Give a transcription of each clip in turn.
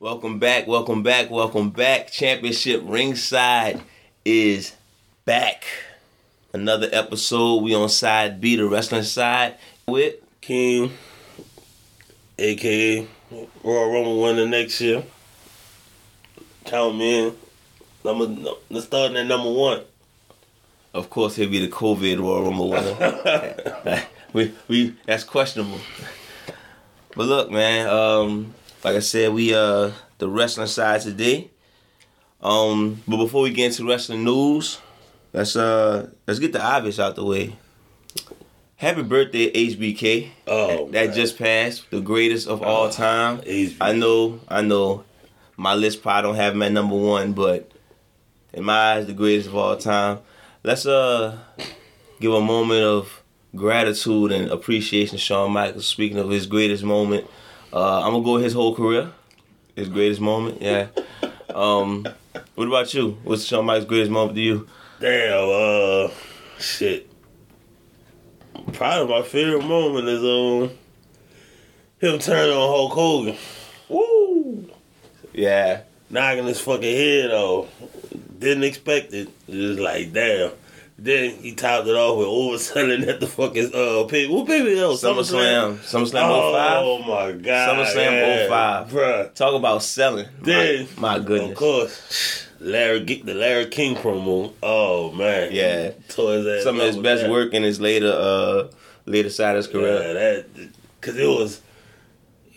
Welcome back, welcome back, welcome back. Championship ringside is back. Another episode. We on side B, the wrestling side, with King, aka Royal Rumble winner next year. Count me in. Number, let's start at number one. Of course, he'll be the COVID Royal Rumble winner. we, we, that's questionable. But look, man. Um, like I said, we uh the wrestling side today. Um, but before we get into wrestling news, let's uh let's get the obvious out the way. Happy birthday, HBK. Oh, that just passed, the greatest of all time. HBK. I know, I know. My list probably don't have him at number one, but in my eyes, the greatest of all time. Let's uh give a moment of gratitude and appreciation to Shawn Michaels. Speaking of his greatest moment, uh, I'm gonna go with his whole career. His greatest moment, yeah. Um, what about you? What's Shawn Michaels' greatest moment to you? Damn, uh, shit. Probably my favorite moment is um him turning on Hulk Hogan, Woo! Yeah, knocking his fucking head off. Didn't expect it. Just like damn. Then he topped it off with overselling at the fucking uh pay. What baby else? SummerSlam, SummerSlam 05. Oh my god. SummerSlam yeah. 05. Bruh. Talk about selling. Then, my, my goodness. Of course. Larry the Larry King promo. Oh man. Yeah. His ass Some of his best that. work in his later uh later side of his career. Yeah, that cause it was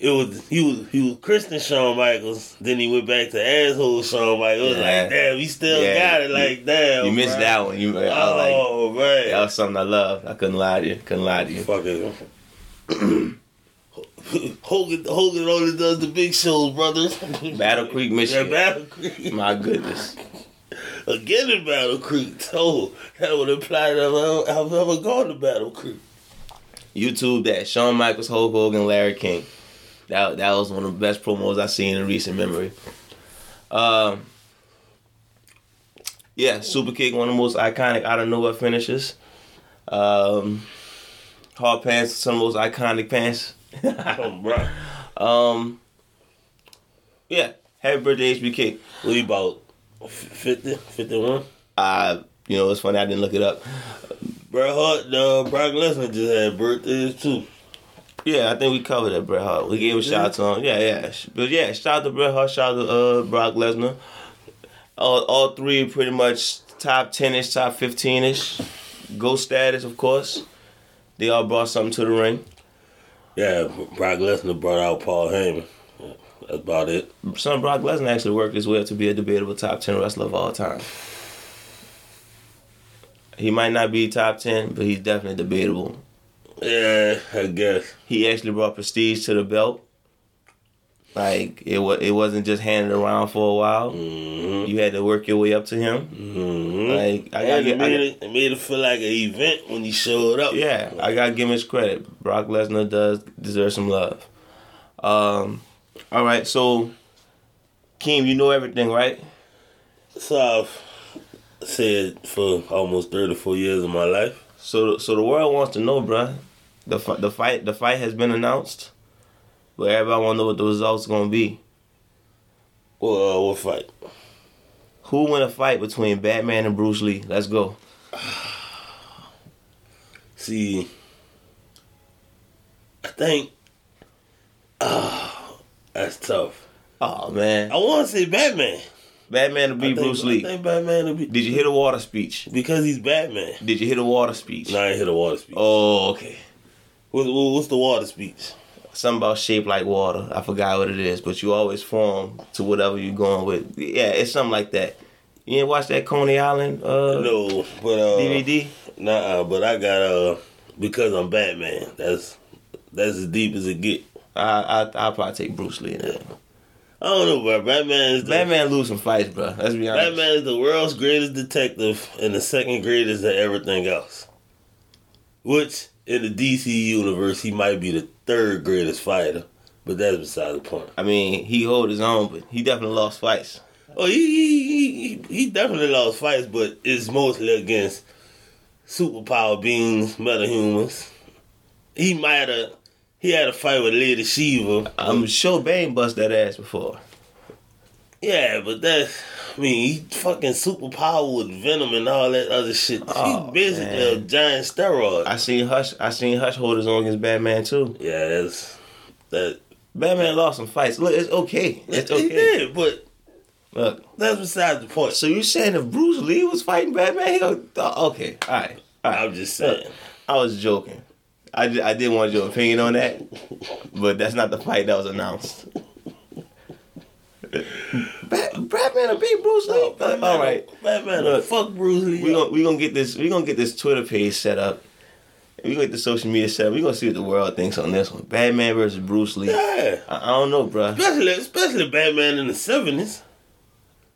it was he was he was Christian Shawn Michaels, then he went back to asshole Shawn Michaels. It was Yeah. like, damn, he still Yeah, got it. you- Like, damn. you missed bruh. that one. You, I was like, Oh man. that was something I loved. I couldn't lie to you. Couldn't lie to you. Fucking Hogan Hogan only does the big shows, brothers. Battle Creek, Yeah, Michigan. Battle Creek. My goodness. Again in Battle Creek. So that would imply that I've, I've ever gone to Battle Creek. YouTube that Shawn Michaels, Hulk Hogan, Larry King. That that was one of the best promos I've seen in recent memory. Um, yeah, Super Kick, one of the most iconic out of nowhere finishes. Um, hard pants, some of the most iconic pants. Um, yeah, happy birthday, HBK. We about 50, 51. Uh, you know, it's funny I didn't look it up. Bret Hart, uh, Brock Lesnar just had birthdays too. Yeah, I think we covered that Bret Hart. We gave a shout out to him. Yeah, yeah. But yeah, shout out to Bret Hart, shout out to uh, Brock Lesnar. All, all three pretty much top 10 ish, top 15 ish. Go status, of course. They all brought something to the ring. Yeah, Brock Lesnar brought out Paul Heyman. That's about it. Son Brock Lesnar actually worked his way up to be a debatable top 10 wrestler of all time. He might not be top 10, but he's definitely debatable. Yeah, I guess. He actually brought prestige to the belt. Like it was, it wasn't just handed around for a while. Mm-hmm. You had to work your way up to him. Mm-hmm. Like I gotta it made, got- it, it made it feel like an event when he showed up. yeah, I gotta give him his credit. Brock Lesnar does deserve some love. Um, all right, so Kim, you know everything, right? So I've said for almost 34 years of my life. So, so the world wants to know, bruh. The the fight the fight has been announced, but everybody want to know what the results gonna be. Well, uh, what fight? Who win a fight between Batman and Bruce Lee? Let's go. See, I think, oh, that's tough. Oh man, I want to say Batman. Batman to I beat think, Bruce I Lee. Batman be Did you hear the water speech? because he's Batman. Did you hear the water speech? No, I ain't hit a water speech. Oh, okay. What, what- what's the water speech? Something about shape like water. I forgot what it is, but you always form to whatever you're going with. Yeah, it's something like that. You ain't watch that Coney Island uh, No, but uh, DVD? Nah, but I got uh because I'm Batman. That's that's as deep as it get. I, I I'll probably take Bruce Lee in that. I don't know, bro. Batman is the, Batman lose some fights, bro. Let's be honest. Batman is the world's greatest detective and the second greatest at everything else. Which in the DC universe, he might be the third greatest fighter, but that's beside the point. I mean, he hold his own, but he definitely lost fights. Oh, he he, he, he definitely lost fights, but it's mostly against superpower beings, metahumans. He might have he had a fight with Lady Shiva. I'm sure Bane bust that ass before. Yeah, but that I mean, he fucking superpower with venom and all that other shit. Oh, He's basically a giant steroid. I seen Hush. I seen Hush holders on against Batman too. yeah, that's that. Batman lost some fights. Look, it's okay. It's okay. He did, but Look, that's beside the point. so you saying if Bruce Lee was fighting Batman, he go, oh, okay, all right, all right. I'm just saying. I was joking. I, di- I did want your opinion on that, but that's not the fight that was announced. Bat- Batman a beat Bruce Lee. No, Batman, all right, Batman, Look, fuck Bruce Lee. we gonna we gonna get this we gonna get this Twitter page set up. We gonna get the social media set up. We gonna see what the world thinks on this one. Batman versus Bruce Lee. I, yeah, I don't know, bruh. especially especially Batman in the seventies.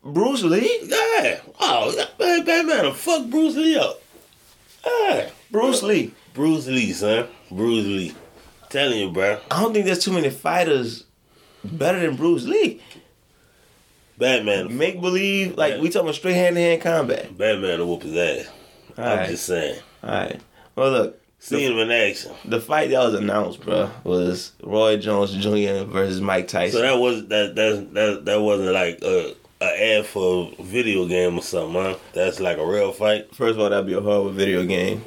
Bruce Lee. Yeah, oh Batman, will fuck Bruce Lee up. Yeah, Bruce Lee. Bruce Lee, son, Bruce Lee. Telling you, bro, I don't think there's too many fighters better than Bruce Lee. Batman, Make believe like we talking straight hand to hand combat. Batman will whoop his ass. All I'm right, just saying. all right. Well, look, Seeing him in action. the fight that was announced, bro, was Roy Jones Jr. versus Mike Tyson. So that was that that that that wasn't like a, a ad for a video game or something, huh? That's like a real fight. First of all, that'd be a horrible video game.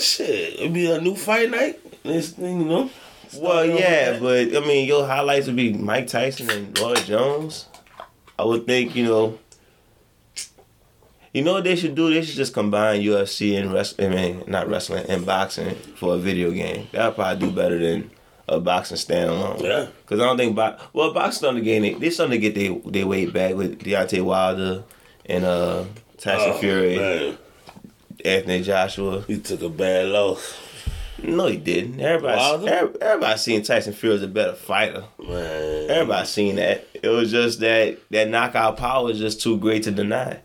Shit, it'd be a new fight night. This thing, you know. Well, yeah, but I mean, your highlights would be Mike Tyson and Roy Jones. I would think, you know, you know what they should do? They should just combine UFC and wrestling. I mean, not wrestling and boxing for a video game. That'll probably do better than a boxing standalone. yeah. Cause I don't think bo- well boxing to gain it. They starting to get their their weight back with Deontay Wilder and uh Tyson Oh, Fury, Man, Anthony Joshua. he took a bad loss. No, he didn't. Everybody, Wilder? everybody seen Tyson Fury as a better fighter. Man, Everybody seen that. It was just that that knockout power is just too great to deny.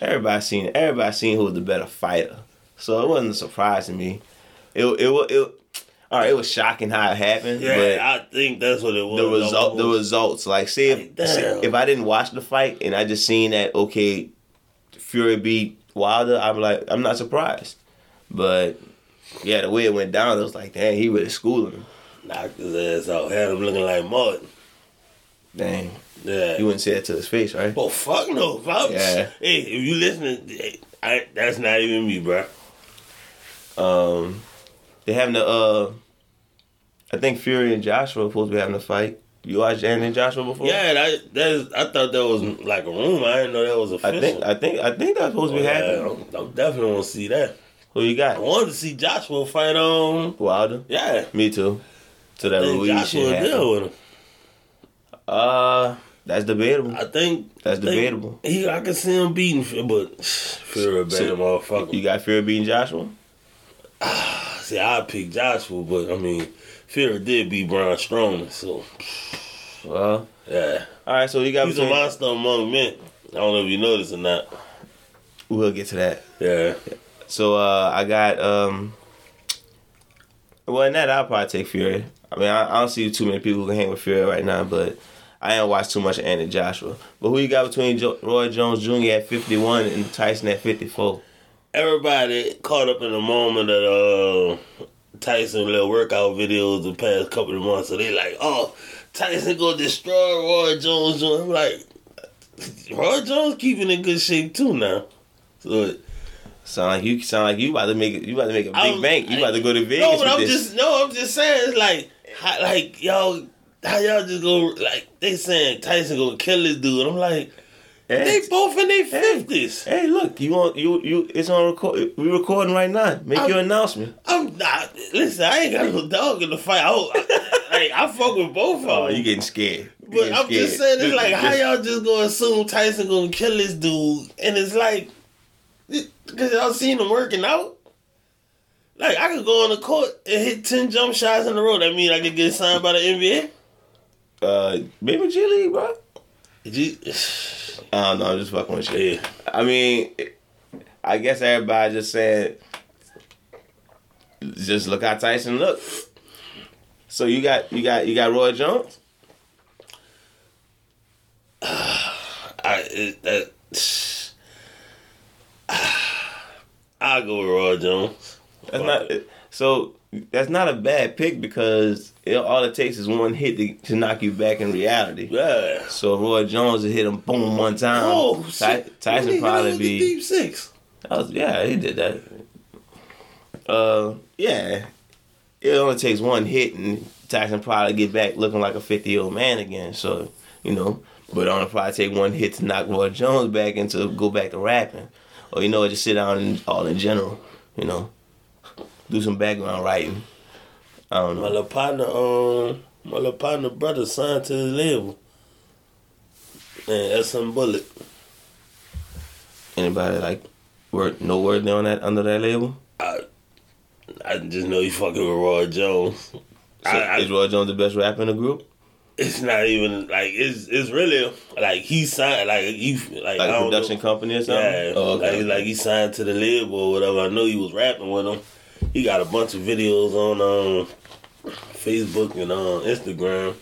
Everybody seen everybody seen who was the better fighter. So it wasn't a surprise to me. It it wa- it, all right. It was shocking how it happened, yeah, but I think that's what it was. the result the results like say if Like, if I didn't watch the fight and I just seen that okay, Fury beat Wilder, I'm like I'm not surprised. But yeah, the way it went down, it was like, dang, he really schooling him. knocked his ass out. Had him looking like Martin. Dang, Yeah. you wouldn't say that to his face, right? Oh fuck no! If I'm, Yeah. Hey, if you listening, I, that's not even me, bro. Um, they having the uh, I think Fury and Joshua are supposed to be having a fight. You watched Anthony and Joshua before? Yeah, that, that's. I thought that was like a rumor. I didn't know that was official. I think I think I think that's supposed to be yeah, happening. I'm, I'm definitely want to see that. Who you got? I wanted to see Joshua fight on. Wilder. Yeah, Me too. To that Ruiz Joshua shit deal with him. Uh, that's debatable. I think That's think debatable. He, I can see him beating, but a better So- motherfucker. You got Fury beating Joshua? see, I pick Joshua, but I mean, Fury did beat Braun Strowman, so Well, yeah, all right. So you got he's a between, monster among men. I don't know if you noticed or not. We'll get to that. Yeah. So uh, I got um. Well, in that I'll probably take Fury. I mean, I, I don't see too many people who can hang with Fury right now, but I ain't watched too much of Anthony Joshua. But who you got between jo- Roy Jones Jr. at fifty one and Tyson at fifty four? everybody caught up in the moment of uh, Tyson little workout videos the past couple of months. So they like, oh, Tyson gonna destroy Roy Jones. I'm like, Roy Jones keeping in good shape too now. So Sound like you sound like you about to make it. You about to make a big bank. You about to go to Vegas no, but I'm this. just no, I'm just saying it's like, how, like y'all, how y'all just go like they saying Tyson gonna kill this dude. I'm like, Hey, they both in their fifties. hey, look, you want you you? It's on record. We recording right now. Make I'm- your announcement. I'm not. Listen, I ain't got no dog in the fight. I, like, I fuck with both of them. Oh, you getting scared? You But getting I'm just saying, it's like, how y'all just gonna assume Tyson gonna kill this dude? And it's like, because y'all seen him working out. Like, I could go on the court and hit 10 jump shots in a row. That mean I could get signed by the NBA? uh, maybe G League, bro. I don't know. I'm just fucking with you. yeah. I mean, I guess everybody just said, just look how Tyson look. So you got you got you got Roy Jones. I, that, I'll go with Roy Jones. That's not. It, So that's not a bad pick because it, all it takes is one hit to, to knock you back in reality. Yeah. So Roy Jones hit him boom one time. Oh, Ty- shit. Tyson He probably be deep six. that was, yeah, he did that. Uh, yeah, it only takes one hit and Tyson probably get back looking like a fifty year old man again. So you know, but it only probably take one hit to knock Roy Jones back and to go back to rapping, or you know, just sit down and all in general. You know, do some background writing. I don't My know. little partner, um, my little partner brother signed to his label. And SM Bullet. Anybody like word no word on that under that label? I, I just know he fucking with Roy Jones. So I, I, is Roy Jones the best rapper in the group? it's not even like it's it's really like he signed like he like, Like I a don't production know. company or something? Yeah, Oh, okay. like like he signed to the label or whatever. I know he was rapping with him. He got a bunch of videos on um, Facebook and on Instagram.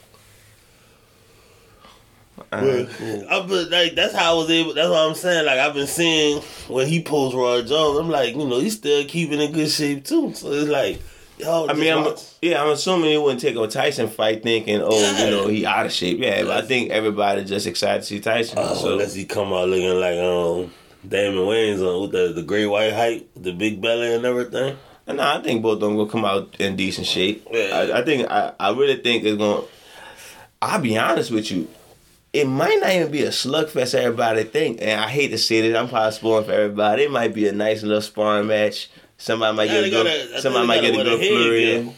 Alright, But cool. I but like that's how I was able. That's what I'm saying. Like I've been seeing when he posts Roy Jones, I'm like, you know, he's still keeping in good shape too. So it's like, yo, I mean, I'm, yeah, I'm assuming he wouldn't take a Tyson fight thinking, oh, Yeah. you know, he out of shape. Yeah, but I think everybody just excited to see Tyson. oh, so unless he come out looking like um Damon Wayans on with the the Great White Hype, the big belly and everything. No, I think both of them will come out in decent shape. Yeah. I, I think I, I really think it's going. to I'll be honest with you. It might not even be a slugfest everybody think, and I hate to say this. I'm probably spoiling for everybody. It might be a nice little sparring match. Somebody might get a gotta- good. think Somebody might get gotta a good flurry. in.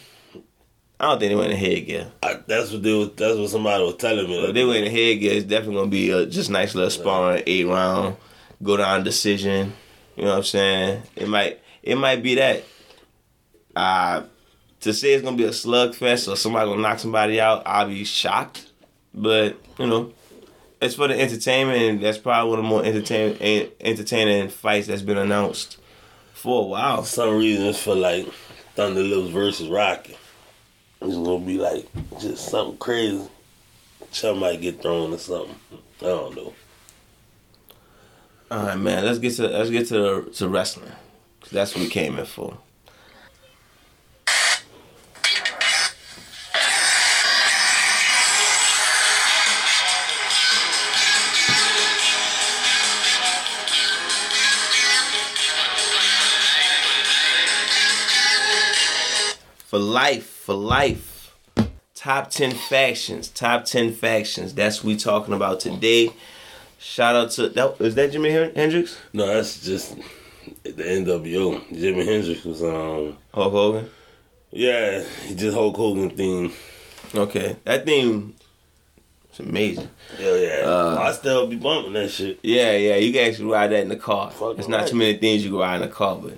I don't think they went in headgear. I, that's what they was. That's what somebody was telling me. If they went in headgear, it's definitely gonna be a just nice little sparring eight round, go down decision. You know what I'm saying? It might it might be that. Uh to say it's gonna be a slugfest or somebody gonna knock somebody out, I'll be shocked. But you know, it's for the entertainment, and that's probably one of the more entertaining entertaining fights that's been announced for a while. For some reason, it's for like Thunder Lips versus Rocky. It's gonna be like just something crazy. Something might get thrown or something. I don't know. All right, man. Let's get to let's get to to wrestling. 'Cause that's what we came in for. For life, for life. Top 10 factions, top 10 factions. That's what we talking about today. Shout out to that is that Jimi Hen- Hendrix? No, that's just the NWO. Jimi Hendrix was um Hulk Hogan? yeah, he just Hulk Hogan theme. Okay. That theme is amazing. Yeah, yeah. Uh, I still be bumping that shit. Yeah, yeah, you can actually ride that in the car. Fucking It's not right. too many things you can ride in the car, but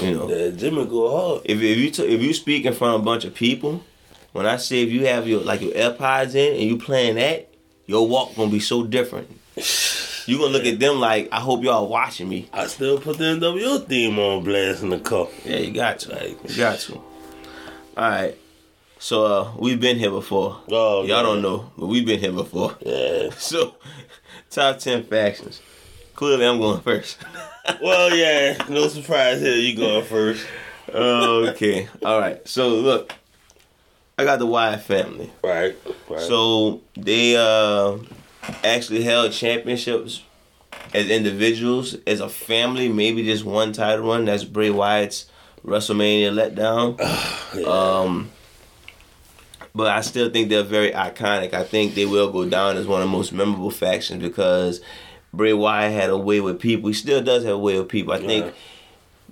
you know. Yeah, Jimmy go hard. If, if you t- if you speak in front of a bunch of people, when I say if you have your like your AirPods in and you playing that, your walk gonna be so different. You gonna look at them like I hope y'all watching me. I still put the NWO theme on blast in the car. Yeah, you got to. Like, You got to. All right. So uh, we've been here before. Oh, Y'all man. don't know, but we've been here before. Yeah. So top ten factions. Clearly, I'm going first. Well, yeah. No surprise here. You going first? okay. All right. So look, I got the Wyatt family. Right. Right. So they uh actually held championships as individuals, as a family, maybe just one title run. That's Bray Wyatt's WrestleMania letdown. yeah. Um but I still think they're very iconic. I think they will go down as one of the most memorable factions because Bray Wyatt had a way with people. He still does have a way with people. I think Yeah.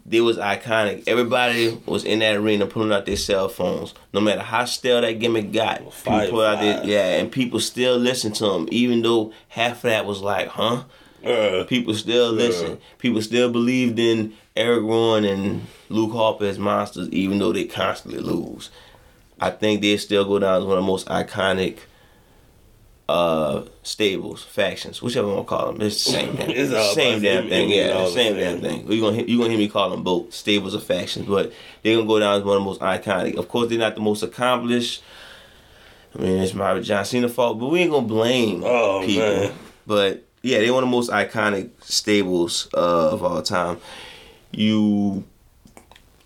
they was iconic. Everybody was in that arena pulling out their cell phones. No matter how stale that gimmick got, people out their, fire. yeah, and people still listen to him, even though half of that was like, huh? Uh, People still Yeah. listen. People still believed in Eric Rowan and Luke Harper as monsters, even though they constantly lose. I think they still go down as one of the most iconic uh stables, factions, whichever one call them. It's the same thing. Same damn thing. Yeah, same damn thing. You gonna you gonna hear me call them both stables of factions, but they're gonna go down as one of the most iconic. Of course, they're not the most accomplished. I mean, it's probably John Cena fault, but we ain't gonna blame Oh, people. man. But yeah, they're one of the most iconic stables uh, of all time. You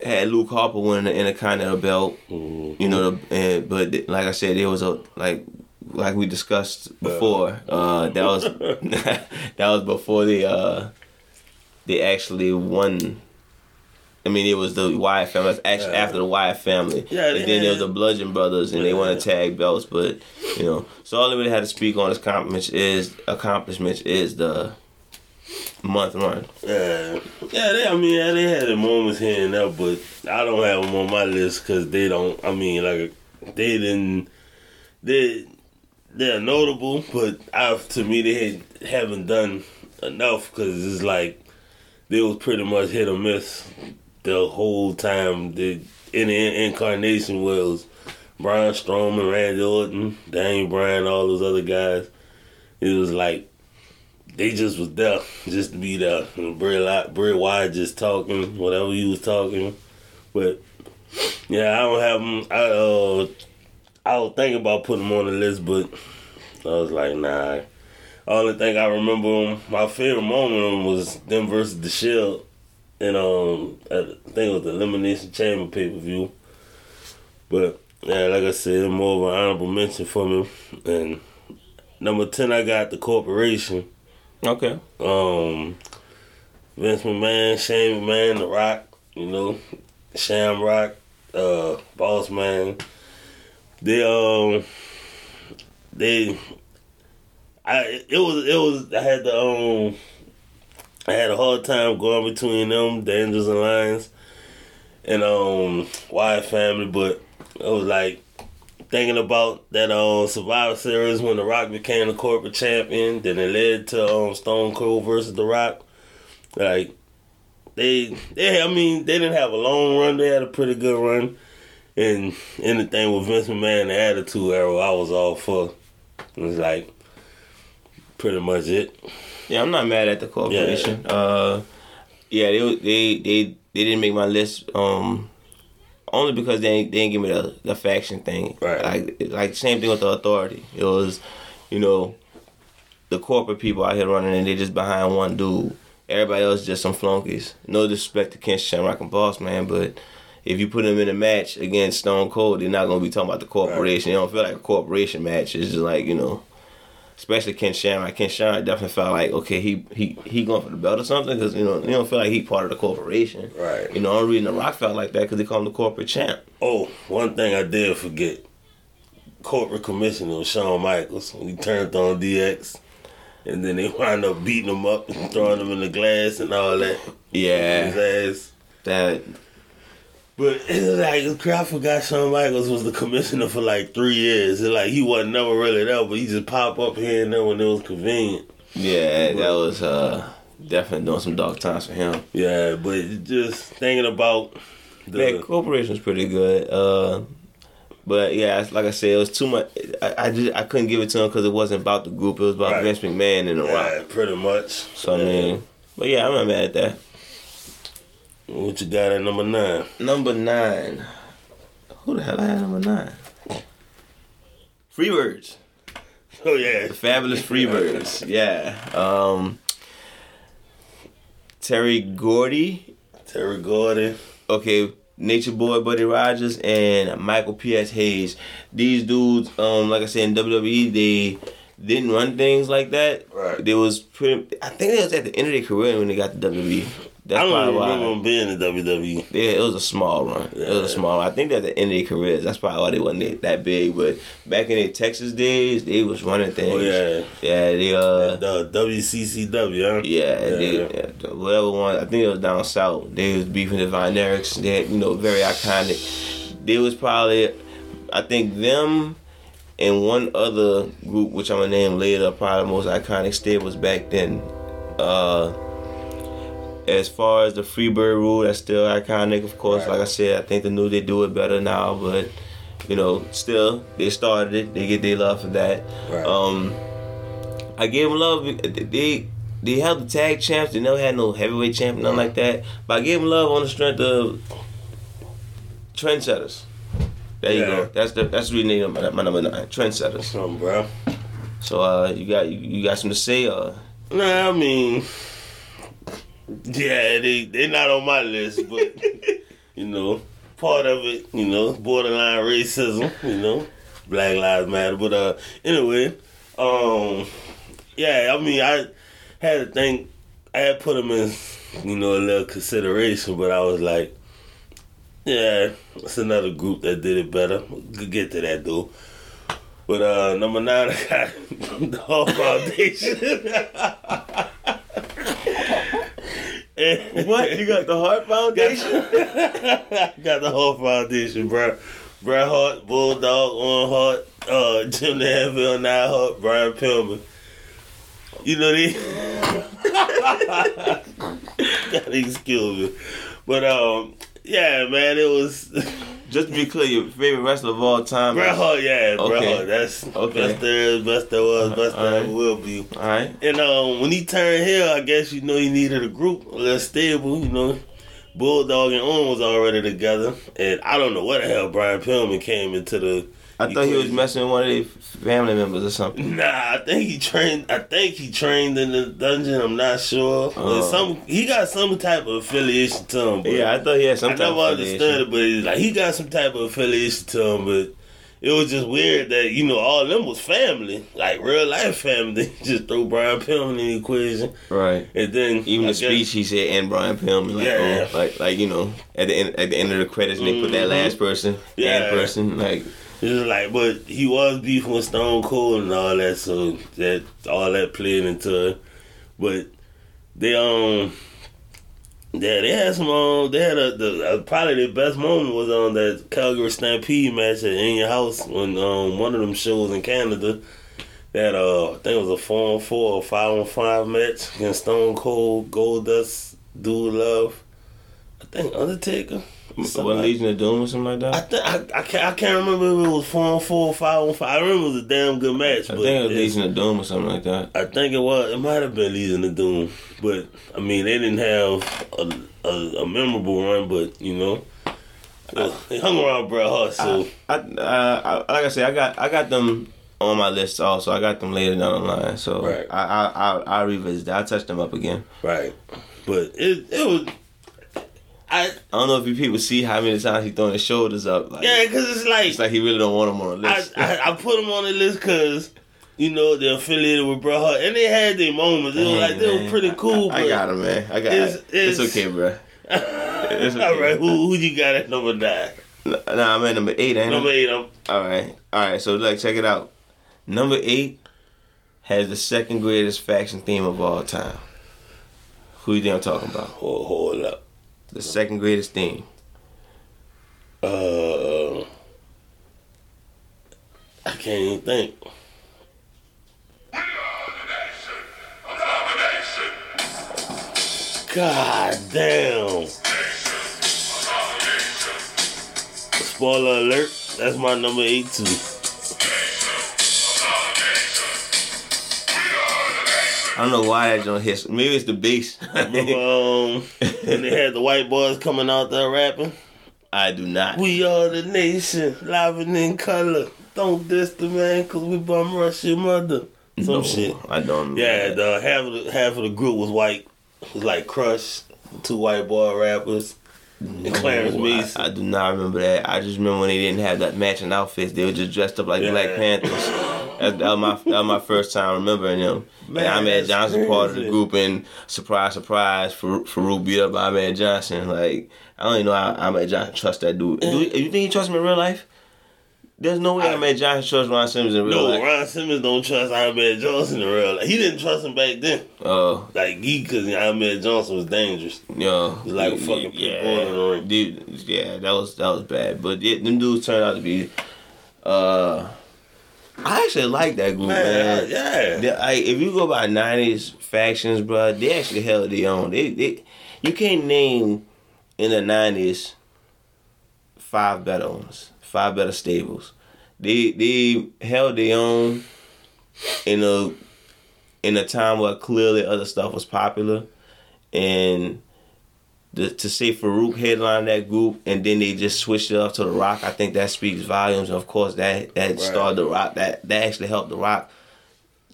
had Luke Harper winning the Intercontinental belt. Mhm. You know, the, and, but like I said, there was a like like we discussed before. Uh, that was that was before they uh they actually won. I mean, it was the Wyatt family. Actually Yeah. after the Wyatt family. Yeah, and then there was the Bludgeon Brothers, and they won the tag belts. But you know, so all they really had to speak on his accomplishments is accomplishments is the month run. Yeah, yeah. They, I mean, yeah, they had their moments here and there, but I don't have them on my list because they don't. I mean, like they didn't. They they're notable, but I to me they haven't done enough because it's like they was pretty much hit or miss the whole time. The in the incarnation was Braun Strowman, Randy Orton, Daniel Bryan, all those other guys. It was like they just was there just to be there. Bray, Bray Wyatt just talking, whatever he was talking. But yeah, I don't have. I uh, I was thinking about putting him on the list, but I was like, nah. Only thing I remember my favorite moment was them versus the Shield, and um, I think it was the Elimination Chamber pay per view. But yeah, like I said, more of an honorable mention for me. And number ten, I got the Corporation. Okay. Um, Vince McMahon, Shane McMahon, The Rock, you know, Shamrock, uh, Boss Man. They um, they, I it was it was I had the um, I had a hard time going between them, the Angels and Lions, and um, Wyatt family, but it was like thinking about that um Survivor Series when The Rock became the corporate champion, then it led to um Stone Cold versus The Rock. Like they they I mean they didn't have a long run, they had a pretty good run. And anything with Vince McMahon the attitude era I was all for. It was like pretty much it. Yeah, I'm not mad at the corporation. Uh, yeah, they they they they didn't make my list. Um, only because they they didn't give me the, the faction thing. Right. Like like same thing with the authority. It was, you know, the corporate people out here running and they just behind one dude. Everybody else just some flunkies. No disrespect to Ken Shamrock and Boss Man, but if you put them in a match against Stone Cold, they're not gonna be talking about the corporation. It don't feel like a corporation match. It's just like you know, especially Ken Shamrock. Ken Shamrock definitely felt like okay, he he he going for the belt or something because you know you don't feel like he part of the corporation. Right. You know, I'm reading the Rock felt like that because they call him the corporate champ. Oh, one thing I did forget. Corporate commissioner Shawn Michaels when he turned on DX. And then they wind up beating him up and throwing him in the glass and all that. Yeah, His ass. that But it's like I forgot Shawn Michaels was the commissioner for like three years. It's like he wasn't never really there, but he just pop up here and there when it was convenient. yeah that was uh definitely doing some dark times for him. Yeah, but just thinking about the Yeah, corporation's pretty good. Uh, but yeah, like I said, it was too much. I, I just I couldn't give it to him because it wasn't about the group. It was about Right. Vince McMahon and The Rock. pretty much. So I mean, but yeah, I'm not mad at that. What you got at number nine? Number nine. Who the hell I had number nine? Freebirds. Oh yeah, The fabulous Freebirds. Yeah. Um Terry Gordy. Terry Gordy. Okay, Nature Boy Buddy Rogers and Michael P.S. Hayes. These dudes, um, like I said in WWE, they didn't run things like that. Right. They was pretty I think it was at the end of their career when they got to WWE. That's I don't even why. remember him being in the WWE. Yeah, it was a small run. It was a small run. I think at the end of their careers, that's probably why they wasn't that- that big. But back in their Texas days, they was running things. Oh yeah, Yeah, they uh the WCCW. Huh? yeah, they, Yeah. yeah, whatever one I think it was down south. They was beefing the Von Erichs. They had, you know, very iconic. They was probably I think them and one other group which I'm gonna name later, probably the most iconic stables back then. Uh as far as the Freebird rule, that's still iconic, of course. Right. Like I said, I think the new they do it better now, but you know, still they started it. They get their love for that. Right. Um, I gave them love. They they held the tag champs. They never had no heavyweight champ, nothing like that. But I gave them love on the strength of trendsetters. There you go. That's the that's the reason my, my number nine. Trendsetters. Something, bro. So uh, you got you, you got something to say? Uh, Nah, I mean, yeah, they they not on my list, but you know, part of it, you know, borderline racism, you know, Black Lives Matter. But uh, anyway, um, yeah, I mean, I had to think, I had put them in, you know, a little consideration, but I was like, yeah, it's another group that did it better. We'll get to that though. But uh, number nine, I got the Hall Foundation. What? You got the Hart Foundation? got the Hart foundation, bro. Bret Hart, Bulldog, Owen Hart, uh, Jim Neville, Neidhart, Brian Pillman. You know these. Gotta excuse me, but um, yeah, man, it was Just to be clear, your favorite wrestler of all time. Bret Hart. Yeah, Bret Hart. That's Okay. best there is, best there was, best there ever will be. All right. And um, when he turned heel, I guess you know he needed a group, a little stable, you know. Bulldog and Owen was already together, and I don't know what the hell Brian Pillman came into the. I thought he was messing with one of their family members or something. Nah, I think he trained. I think he trained in the dungeon. I'm not sure. Oh. some he got some type of affiliation to him. But Yeah, I thought he had some I type never of understood it. But like he got some type of affiliation to him. But it was just weird that you know all of them was family, like real life family. just throw Brian Pillman in the equation, Right. and then Even I the guess- speech he said, and Brian Pillman, like, Yeah. oh, like, like you know, at the end, at the end of the credits, and they put that Mhm. last person, Yeah. person, like, It was like, but he was beefing with Stone Cold and all that, so that all that played into it. But they um, yeah, they had some um, they had a the uh, probably their best moment was on that Calgary Stampede match at In Your House when um one of them shows in Canada. That uh, I think it was a four on four or five on five match against Stone Cold, Goldust, Dude Love. I think Undertaker. What Legion of Doom or something like that? I think I, I can't I can't remember if it was four on four, five on five. I remember it was a damn good match. I but think it was Legion of Doom or something like that. I think it was. It might have been Legion of Doom, but I mean they didn't have a a, a memorable run. But you know, they hung around Bret Hart. So I, uh, I, like I said, I got, I got them on my list also. I got them later down the line, so Right. I, I, I, I revisit. I touch them up again. right, but it it was. I I don't know if you people see how many times he throwing his shoulders up. Like, yeah, because it's like it's like he really don't want him on the list. I I put him on the list because. You know they're affiliated with Bret Hart, and they had their moments. It was like they were pretty cool. I, I but- got him, man. I got It's- it. It's, it's- okay, bro. okay. All right, who who you got at number nine? Nah, I'm at number eight, ain't Number eight, I'm All right, all right. So like, check it out. Number eight has the second greatest faction theme of all time. Who you think I'm talking about? hold, hold up the second greatest thing? Uh, I can't even think. God damn. Spoiler alert, that's my number 18. I don't know why that joint hits. Maybe it's the bass. Remember um, when they had the white boys coming out there rapping? I do not. We are the nation, live and in color. Don't diss the man, cause we bum rush your mother. Some No, shit. I don't. Yeah, the half of the half of the group was white. It was like Crush, two white boy rappers, and Clarence No, Mason. I, I do not remember that. I just remember when they didn't have that matching outfits. They were just dressed up like Yeah. Black Panthers. That, that was my that was my first time remembering him. Man, and Ahmed that's Johnson part of the group, and surprise, surprise, for Farouk beat up Ahmed Johnson. Like I don't even know how Ahmed Johnson trust that dude. Do you, you think he trusts him in real life? There's no way I- Ahmed Johnson trusts Ron Simmons in real no, life. No, Ron Simmons don't trust Ahmed Johnson in real life. He didn't trust him back then. Oh, Like he, cause Ahmed Johnson was dangerous. yo, He's like a fucking pit bull in the ring. Dude, yeah, that was that was bad. But yeah, them dudes turned out to be. Uh, I actually like that group, man. Man, yeah. They- I, if you go by nineties factions, bro, they actually held their own. They, they, you can't name in the nineties five better ones, five better stables. They they held their own in a in a time where clearly other stuff was popular, and the, to say Farouk headlined that group and then they just switched it up to the Rock, I think that speaks volumes. And of course, that that Right. started the Rock. That that actually helped the Rock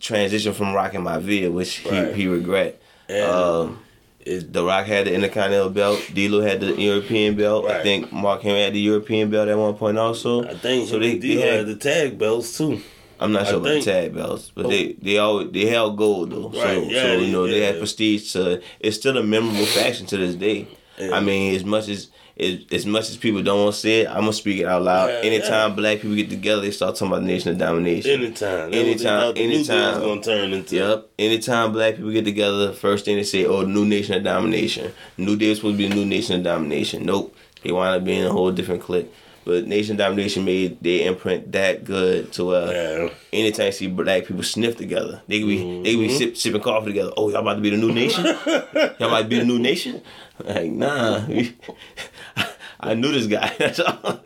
transition from Rocky Maivia, which he, Right. he regret. Um, It, The Rock had the Intercontinental belt. D'Lo had the European belt. I think Mark Henry had the European belt at one point also. I think So They, they had- had the tag belts too. I'm not I sure about think- the tag belts, but Oh. they they always they held gold though. Right, So yeah, so you know they yeah. had prestige to. It's still a memorable faction to this day. Yeah. I mean, as much as as, as much as people don't want to say it, I'm gonna speak it out loud. Yeah, Anytime black people get together, they start talking about nation of domination. Anytime. That Anytime, Was what they thought the anytime. gonna turn into. Yep. Anytime black people get together, first thing they say, "Oh, new nation of domination." New Day was supposed to be the new nation of domination. Nope. They wind up being a whole different clique. But Nation Domination made their imprint that good to uh Yeah. anytime you see black people sniff together, they could be they could be Mm-hmm. sip, sipping coffee together. Oh, y'all about to be the new nation? y'all about to be the new nation? Like, nah. I knew this guy. That's all.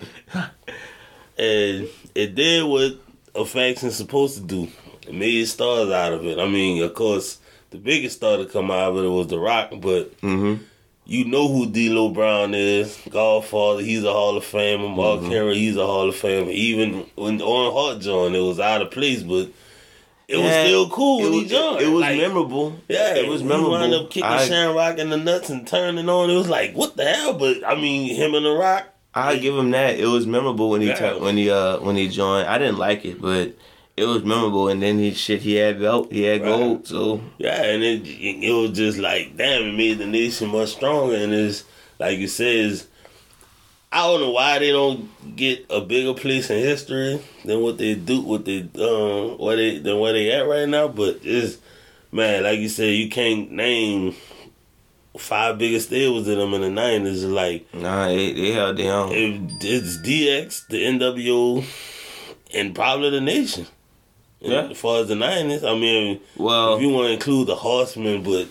and it did what a faction's supposed to do. It made stars out of it. I mean, of course, the biggest star to come out of it was The Rock, but Mm-hmm. You know who D'Lo Brown is. Godfather, he's a Hall of Famer. Mark Mm-hmm. Henry, he's a Hall of Famer. Even when on Hot John, it was out of place, but it was still cool when was, he joined. it was Like, memorable. Yeah, it was He wound memorable. up kicking I, Rock in the nuts and turning on. It was like, what the hell? But I mean, him and The Rock. I give him that. It was memorable when he Yeah. tur- when he uh when he joined. I didn't like it, but it was memorable. And then he shit he had belt, he had Right. gold. So Yeah, and it it was just like damn, it made the nation much stronger. And it's like you said, is I don't know why they don't get a bigger place in history than what they do, what they um, what they than where they at right now. But it's man, like you said, you can't name five biggest deals in them in the nineties. Like nah, they, they held their own. it, it's DX, the NWO, and probably the nation. Yeah. As far as the nineties, I mean, well, if you want to include the Horsemen, but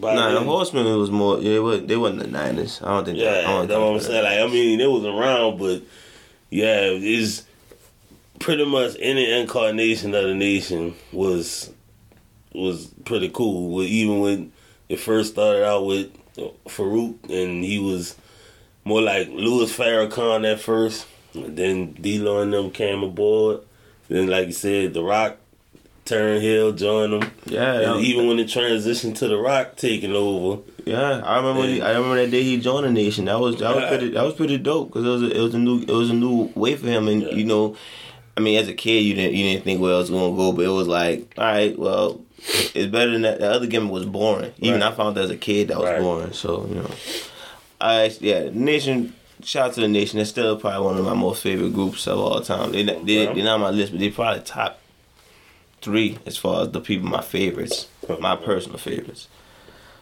by nah, the then- Horsemen was more. Yeah, they wasn't, they wasn't the nineties. I don't think. yeah, I don't that's what I'm saying. Like, I mean, it was around, but yeah, it's pretty much any incarnation of the nation was was pretty cool. With even when it first started out with Farouk, and he was more like Louis Farrakhan at first. And then D'Lo and them came aboard. Then, like you said, The Rock turned heel, joined them. Yeah, And even when it transitioned to The Rock taking over, Yeah, I remember. When he, I remember that day he joined the nation. That was that was pretty. That was pretty dope because it was a, it was a new it was a new way for him. And Yeah. you know, I mean, as a kid, you didn't you didn't think where it was gonna go, but it was like, all right, well, it's better than that. The other gimmick was boring. Even Right. I found that as a kid that was Right. boring. So you know, I yeah, the nation. Shout out to the nation. That's still probably one of my most favorite groups of all time. They they they're not on my list, but they probably top three as far as the people my favorites, my personal favorites.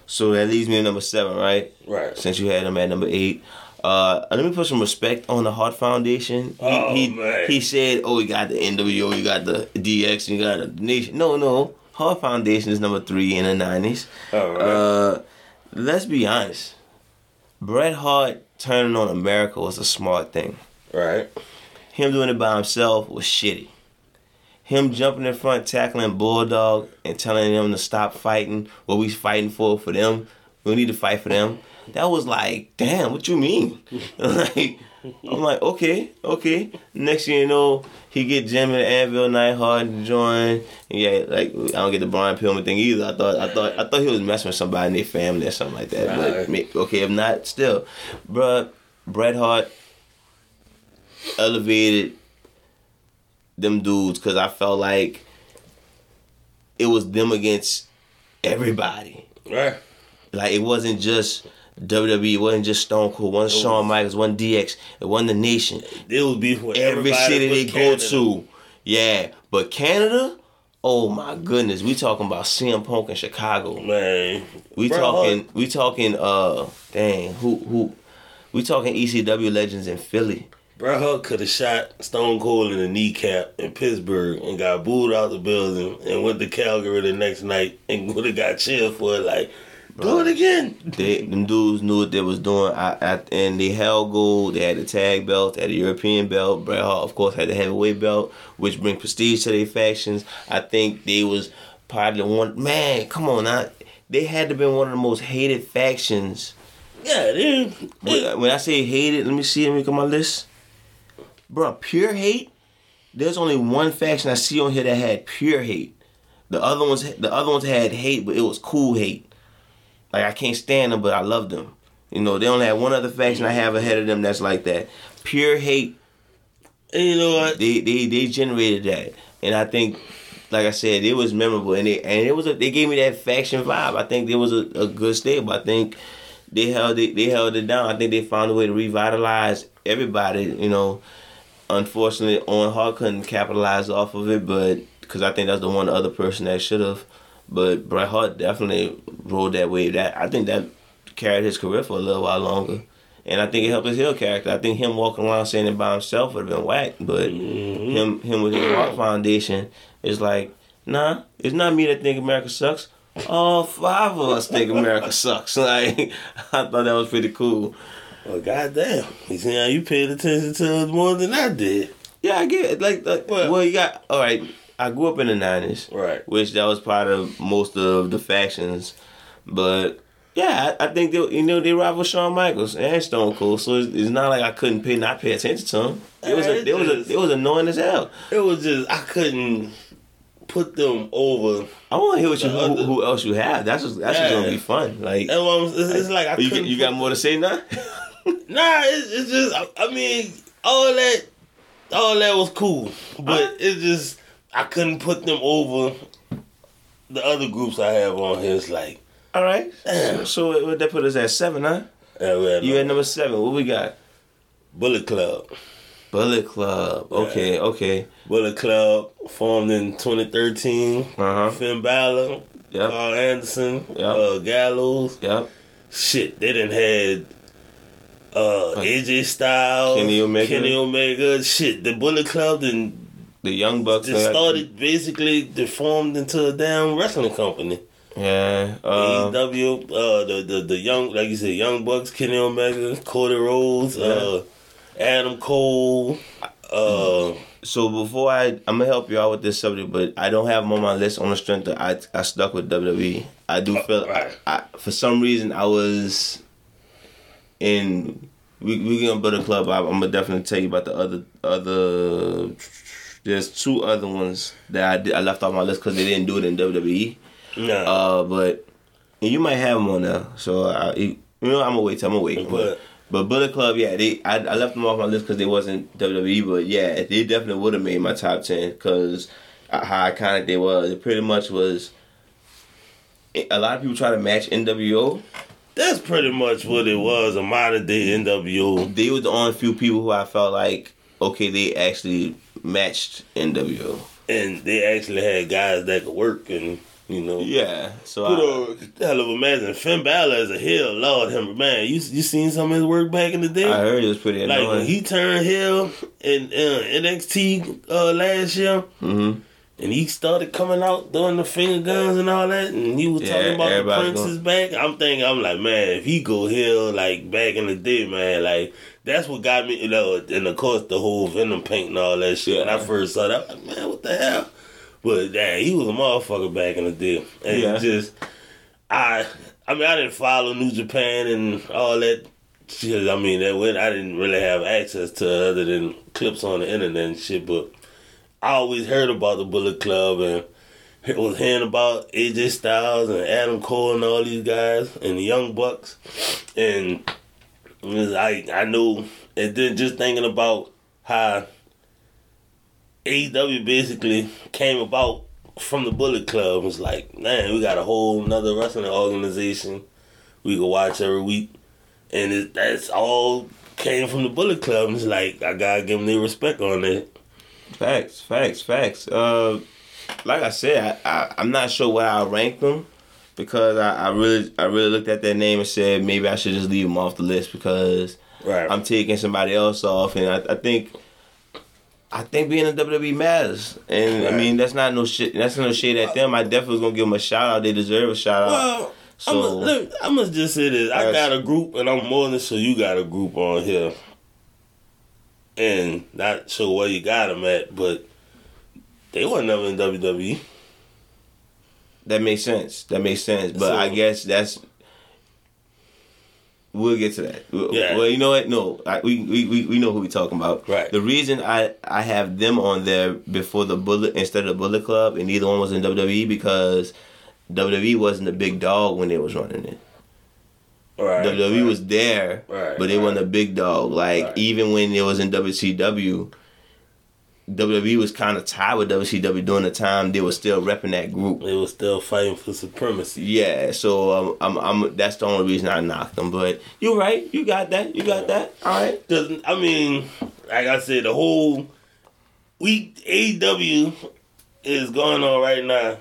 So that leaves me at number seven, right? right? Since you had him at number eight. Uh, let me put some respect on the Hart Foundation. He, Oh, he, man. he said, "Oh, you got the NWO, you got the DX, you got the Nation." No, no, Hart Foundation is number three in the nineties. All right. Uh, let's be honest. Bret Hart turning on America was a smart thing. right. Him doing it by himself was shitty. Him jumping in front, tackling Bulldog, and telling them to stop fighting. What we fighting for for them? We need to fight for them. That was like, damn, what you mean? like, I'm like, okay, okay. Next thing you know, he get Jim and Anvil Neidhart to join. And yeah, like I don't get the Brian Pillman thing either. I thought, I thought, I thought he was messing with somebody in their family or something like that. Right. But okay, if not, still, bruh, Bret Hart elevated them dudes because I felt like it was them against everybody. Right. Like it wasn't just WWE, it wasn't just Stone Cold, it wasn't Shawn Michaels, it wasn't DX, it wasn't the Nation. It would be Every city they go to, yeah. But Canada, oh my goodness, we talking about CM Punk in Chicago. Man, We Bret talking, Hart- we talking, uh, dang, who, who, we talking ECW legends in Philly. Bret Hart could have shot Stone Cold in the kneecap in Pittsburgh and got booed out the building and went to Calgary the next night and would have got cheered for it. Like, do it again. They them dudes knew what they was doing. I, I, and they held gold. They had the tag belt, they had the European belt. Bret Hart, of course, had the heavyweight belt, which bring prestige to their factions. I think they was probably one. Man, come on, now. They had to been one of the most hated factions. Yeah, they, When, when I say hated, let me see. Let me look at my list. Bro, pure hate. There's only one faction I see on here that had pure hate. The other ones, the other ones had hate, but it was cool hate. Like I can't stand them, but I love them. You know, they only have one other faction I have ahead of them that's like that. Pure hate. You know what? They they they generated that, and I think, like I said, it was memorable, and it and it was a, they gave me that faction vibe. I think it was a, a good stable. I think they held it they held it down. I think they found a way to revitalize everybody. You know, unfortunately, Owen Hart couldn't capitalize off of it, but because I think that's the one other person that should have. But Bret Hart definitely rode that wave. That I think that carried his career for a little while longer. And I think it helped his heel character. I think him walking around saying it by himself would have been whack. But Mm-hmm. him him with his Rock Foundation is like, nah, it's not me that think America sucks. All five of us think America sucks. Like I thought that was pretty cool. Well, goddamn. You see how you paid attention to it more than I did. Yeah, I get it. Like, like Well- well, you got all right. I grew up in the nineties, Right. which that was part of most of the factions, but yeah, I, I think they you know they rival Shawn Michaels and Stone Cold, so it's, it's not like I couldn't pay not pay attention to them. It was a, It it was a, it was annoying as hell. It was just, I couldn't put them over. I want to hear what you who, other- who else you have. That's just that's just gonna be fun. Like what it's, it's like I you, couldn't. you got more to say now? Nah, it's, it's just. I, I mean, all that, all that was cool, but Huh? it's just I couldn't put them over the other groups I have on here. It's like, all right. So, so what- that put us at seven, huh? yeah, You at number seven. What we got? Bullet Club. Bullet Club. Okay, okay. Bullet Club formed in 2013. Uh huh. Finn Balor, Yep. Karl Anderson, Yep. uh, Gallows. Yep. Shit, they didn't had uh, AJ Styles, Kenny Omega. Kenny Omega. Shit, the Bullet Club then The Young Bucks. just started basically deformed into a damn wrestling company. Yeah. Uh, AEW, uh, the, the the young, like you said, Young Bucks, Kenny Omega, Cody Rhodes, uh, Adam Cole. Uh, so before I, I'm gonna help you out with this subject, but I don't have them on my list on the strength that I, I stuck with WWE. I do feel, right. I, for some reason, I was in. We we gonna build a club. I, I'm gonna definitely tell you about the other other. There's two other ones that I did, I left off my list because they didn't do it in WWE. nah, Uh, but and you might have them on there, so I, you know I'm gonna wait. till I'm gonna wait. But But- but Bullet Club, yeah, they I, I left them off my list because they wasn't WWE, but yeah, they definitely would have made my top ten because how iconic they was. It pretty much was. A lot of people try to match NWO. that's pretty much what it was. A modern day NWO. They were the only few people who I felt like okay, they actually matched NWO. and they actually had guys that could work and you know Yeah, so put I, a hell of a match and Finn Balor as a heel, Lord him man. You you seen some of his work back in the day? I heard it was pretty like when he turned heel in uh, NXT uh, last year, hmm and he started coming out doing the finger guns and all that, and he was Yeah, talking about the prince's Prince is back. I'm thinking, I'm like, man, if he go heel like back in the day, man, like that's what got me, you know. And of course, the whole Venom paint and all that shit. When I first saw that, I'm like, man, what the hell? But yeah, he was a motherfucker back in the day, and Yeah. just I, I mean, I didn't follow New Japan and all that. Shit, I mean, that when I didn't really have access to other than clips on the internet and shit, but I always heard about the Bullet Club and it was hearing about AJ Styles and Adam Cole and all these guys and the Young Bucks, and was- I I know, and then just thinking about how AEW basically came about from the Bullet Club was like, man, we got a whole another wrestling organization we can watch every week, and it, that's all came from the Bullet Club. It's like I gotta give them their respect on that. Facts, facts, facts. Uh, like I said, I, I I'm not sure what I rank them because I, I really I really looked at that name and said maybe I should just leave them off the list because Right. I'm taking somebody else off, and I, I think I think being in WWE matters, and I mean that's not no shit. That's no shade at them. I definitely was gonna give them a shout out. They deserve a shout out. Well, So- I'm look, I must just say this. I got a group, and I'm more than sure you got a group on here. And not sure where you got them at, but they weren't never in. WWE. That makes sense. That makes sense. But So- I guess that's we'll get to that. Well, Yeah. well, you know what? No, I, we, we we we know who we talking about. Right. The reason I I have them on there before the Bullet instead of the Bullet Club, and neither one was in WWE because WWE wasn't a big dog when they was running it. Right, WWE right. was there, Right, but they right. wasn't a big dog. Like even when it was in WCW, WWE was kind of tied with WCW during the time they were still repping that group. They were still fighting for supremacy. Yeah, so um, I'm, I'm that's the only reason I knocked them. But you're right, you got that, you got that. All right. Cause I mean, like I said, the whole week AEW is going on right now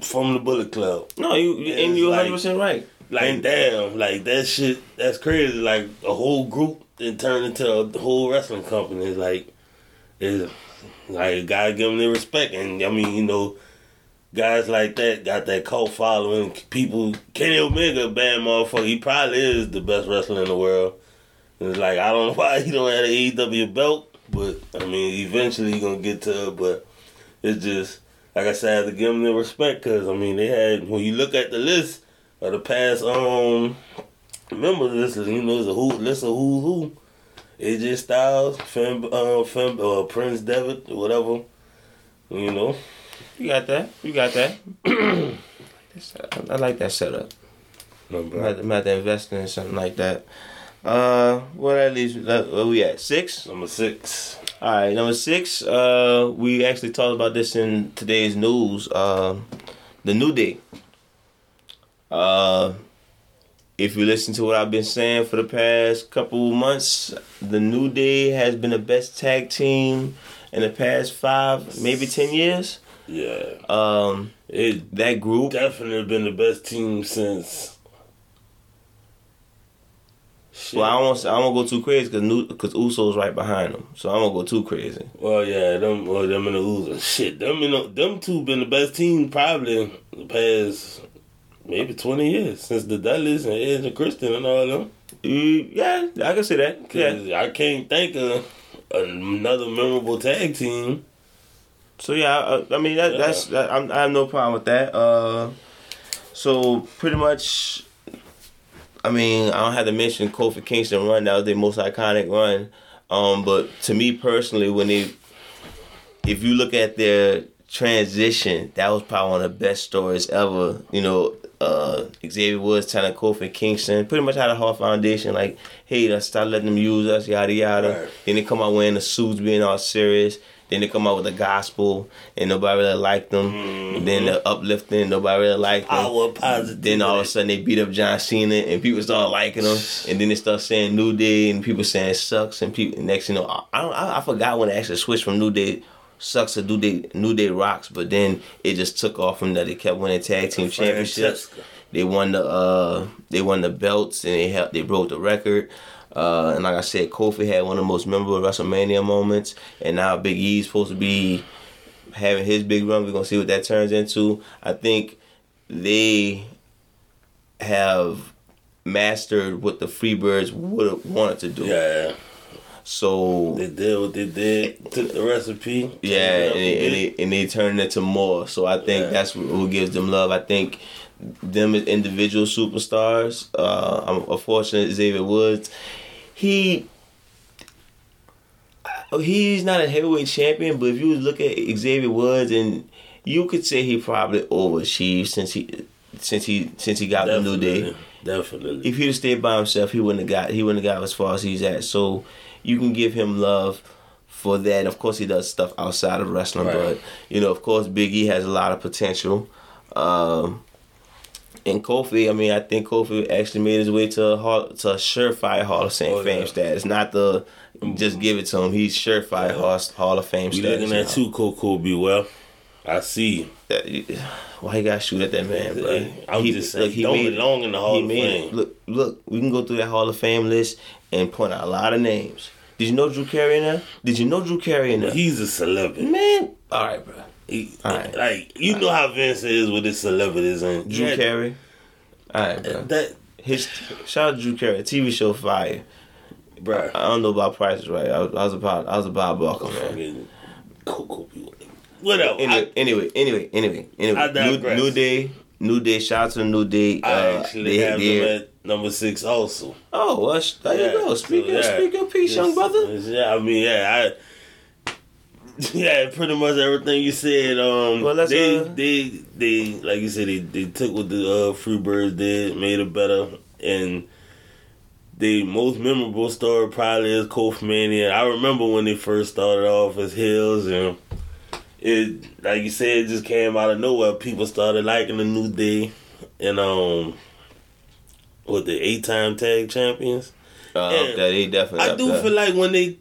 from the Bullet Club. No, you and you're 100 percent right. Like damn, like that shit. That's crazy. Like a whole group and turned into a whole wrestling company. Like, is like gotta give them their respect. And I mean, you know, guys like that got that cult following. People, Kenny Omega, bad motherfucker. He probably is the best wrestler in the world. And it's like I don't know why he don't have an AEW belt, but I mean, eventually he gonna get to it. But it's just like I said, I have to give them the respect because I mean, they had when you look at the list of the past um members list, you know, it's a who list of who who. AJ Styles, Finn, uh, Finn, uh, Prince Devitt, whatever. You know, You got that. You got that. I like that setup. no, I'm about, to, I'm about to invest in something like that. Uh, what at least where we at six? number six. All right, number six. Uh, we actually talked about this in today's news. Um, the New Day. Uh, if you listen to what I've been saying for the past couple months, the New Day has been the best tag team in the past five, maybe ten years. Yeah, Um, it that group. definitely been the best team since. Shit. Well, I won't. I won't go too crazy because New because Uso's right behind them, so I won't go too crazy. Well, yeah, them, well, them and the Usos. Shit, them, and the, them two been the best team probably the past maybe twenty years since the Dudleys and Edge and Christian and all them. Mm, Yeah, I can see that. Yeah. I can't think of another memorable tag team. So yeah, I, I mean that, Yeah. that's that, I'm, I have no problem with that. Uh, so pretty much, I mean I don't have to mention Kofi Kingston run. That was their most iconic run. Um, but to me personally, when they, if you look at their transition, that was probably one of the best stories ever. You know, uh, Xavier Woods telling Kofi Kingston pretty much had a whole foundation like, hey, let's start letting them use us, yada yada. Right. Then they come out wearing the suits, being all serious. Then they come out with the gospel, and nobody really liked them. And then the uplifting, nobody really liked them. Our positive. Then all of a sudden they beat up John Cena, and people start liking them. And then they start saying New Day, and people saying sucks. And people next, you know, I I, don't, I, I forgot when they actually switched from New Day sucks to do Day New Day rocks. But then it just took off from that. They kept winning tag team championships. They won the uh, they won the belts, and they helped. They broke the record. Uh, and like I said, Kofi had one of the most memorable WrestleMania moments, and now Big E's supposed to be having his big run. We're gonna see what that turns into. I think they have mastered what the Freebirds would have wanted to do. Yeah, So they did what they did. Took the recipe. yeah, and turned it up a they, and, they, and they turned it to more. So I think Yeah. that's what, what gives them love. I think them as individual superstars. Uh, I'm unfortunate Xavier Woods. He he's not a heavyweight champion, but if you look at Xavier Woods, and you could say he probably overachieved since he since he since he got the new day Definitely, definitely. if he'd have stayed by himself, he wouldn't have got he wouldn't have got as far as he's at. So you can give him love for that. Of course, he does stuff outside of wrestling, Right. but you know, of course, Big E has a lot of potential. Um, and Kofi, I mean, I think Kofi actually made his way to a hall, to a surefire Hall of Fame Oh, fame yeah. status. Not the just give it to him. He's surefire Hall, Hall of Fame we status. looking at now. two Coco be well. I see. you. That- Why you gotta shoot at that man, bro? I'm just saying, he don't belong in the Hall he of made Fame. Look, look, we can go through that Hall of Fame list and point out a lot of names. Did you know Drew Carey in there? Did you know Drew Carey in there? He's a celebrity. man, all right, bro. He, All right. Like you know how Vince is with his celebrities and Drew yeah, Carey. All right, bro. That His shout out to Drew Carey. TV show fire. bro. I don't know about prices, right? I was, I was about I was about buckle, man. Fucking Coco be whatever. Anyway, anyway, anyway, anyway, anyway. I New, new day, new day. Shout out to new day. I, Uh, actually they- have they're- at number six also. Oh, well, there you go. Speak your, speak your piece, young brother. Yeah, I mean, yeah, I. Yeah, pretty much everything you said. Um, Well, they, uh, they, they, like you said, they, they took what the uh, Freebirds did, made it better. and the most memorable story probably is Kofi Mania. I remember when they first started off as heels and it like you said, it just came out of nowhere. People started liking the new day and um with the eight time tag champions. Uh, And there, they definitely. I do there. feel like when they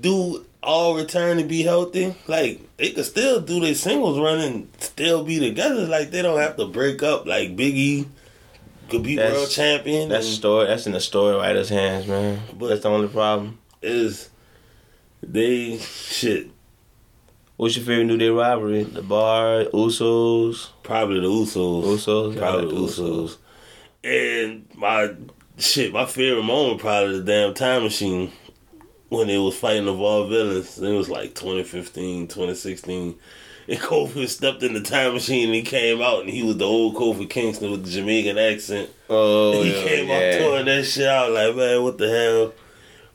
do all return to be healthy, like they could still do their singles run and still be together. Like they don't have to break up. Like Biggie could be That's- world champion. That's and story. That's in the story writer's hands, man. But- that's the only problem. is they shit. What's your favorite New Day rivalry? The Bar, Usos, Probably the Usos. Usos. Probably the like Usos. And my shit, my favorite moment probably the damn time machine when they was fighting the Vaudevillains. It was like 2015, 2016. And Kofi stepped in the time machine and he came out and he was the old Kofi Kingston with the Jamaican accent. Oh, he yeah, He came yeah. out touring that shit out like, man, what the hell?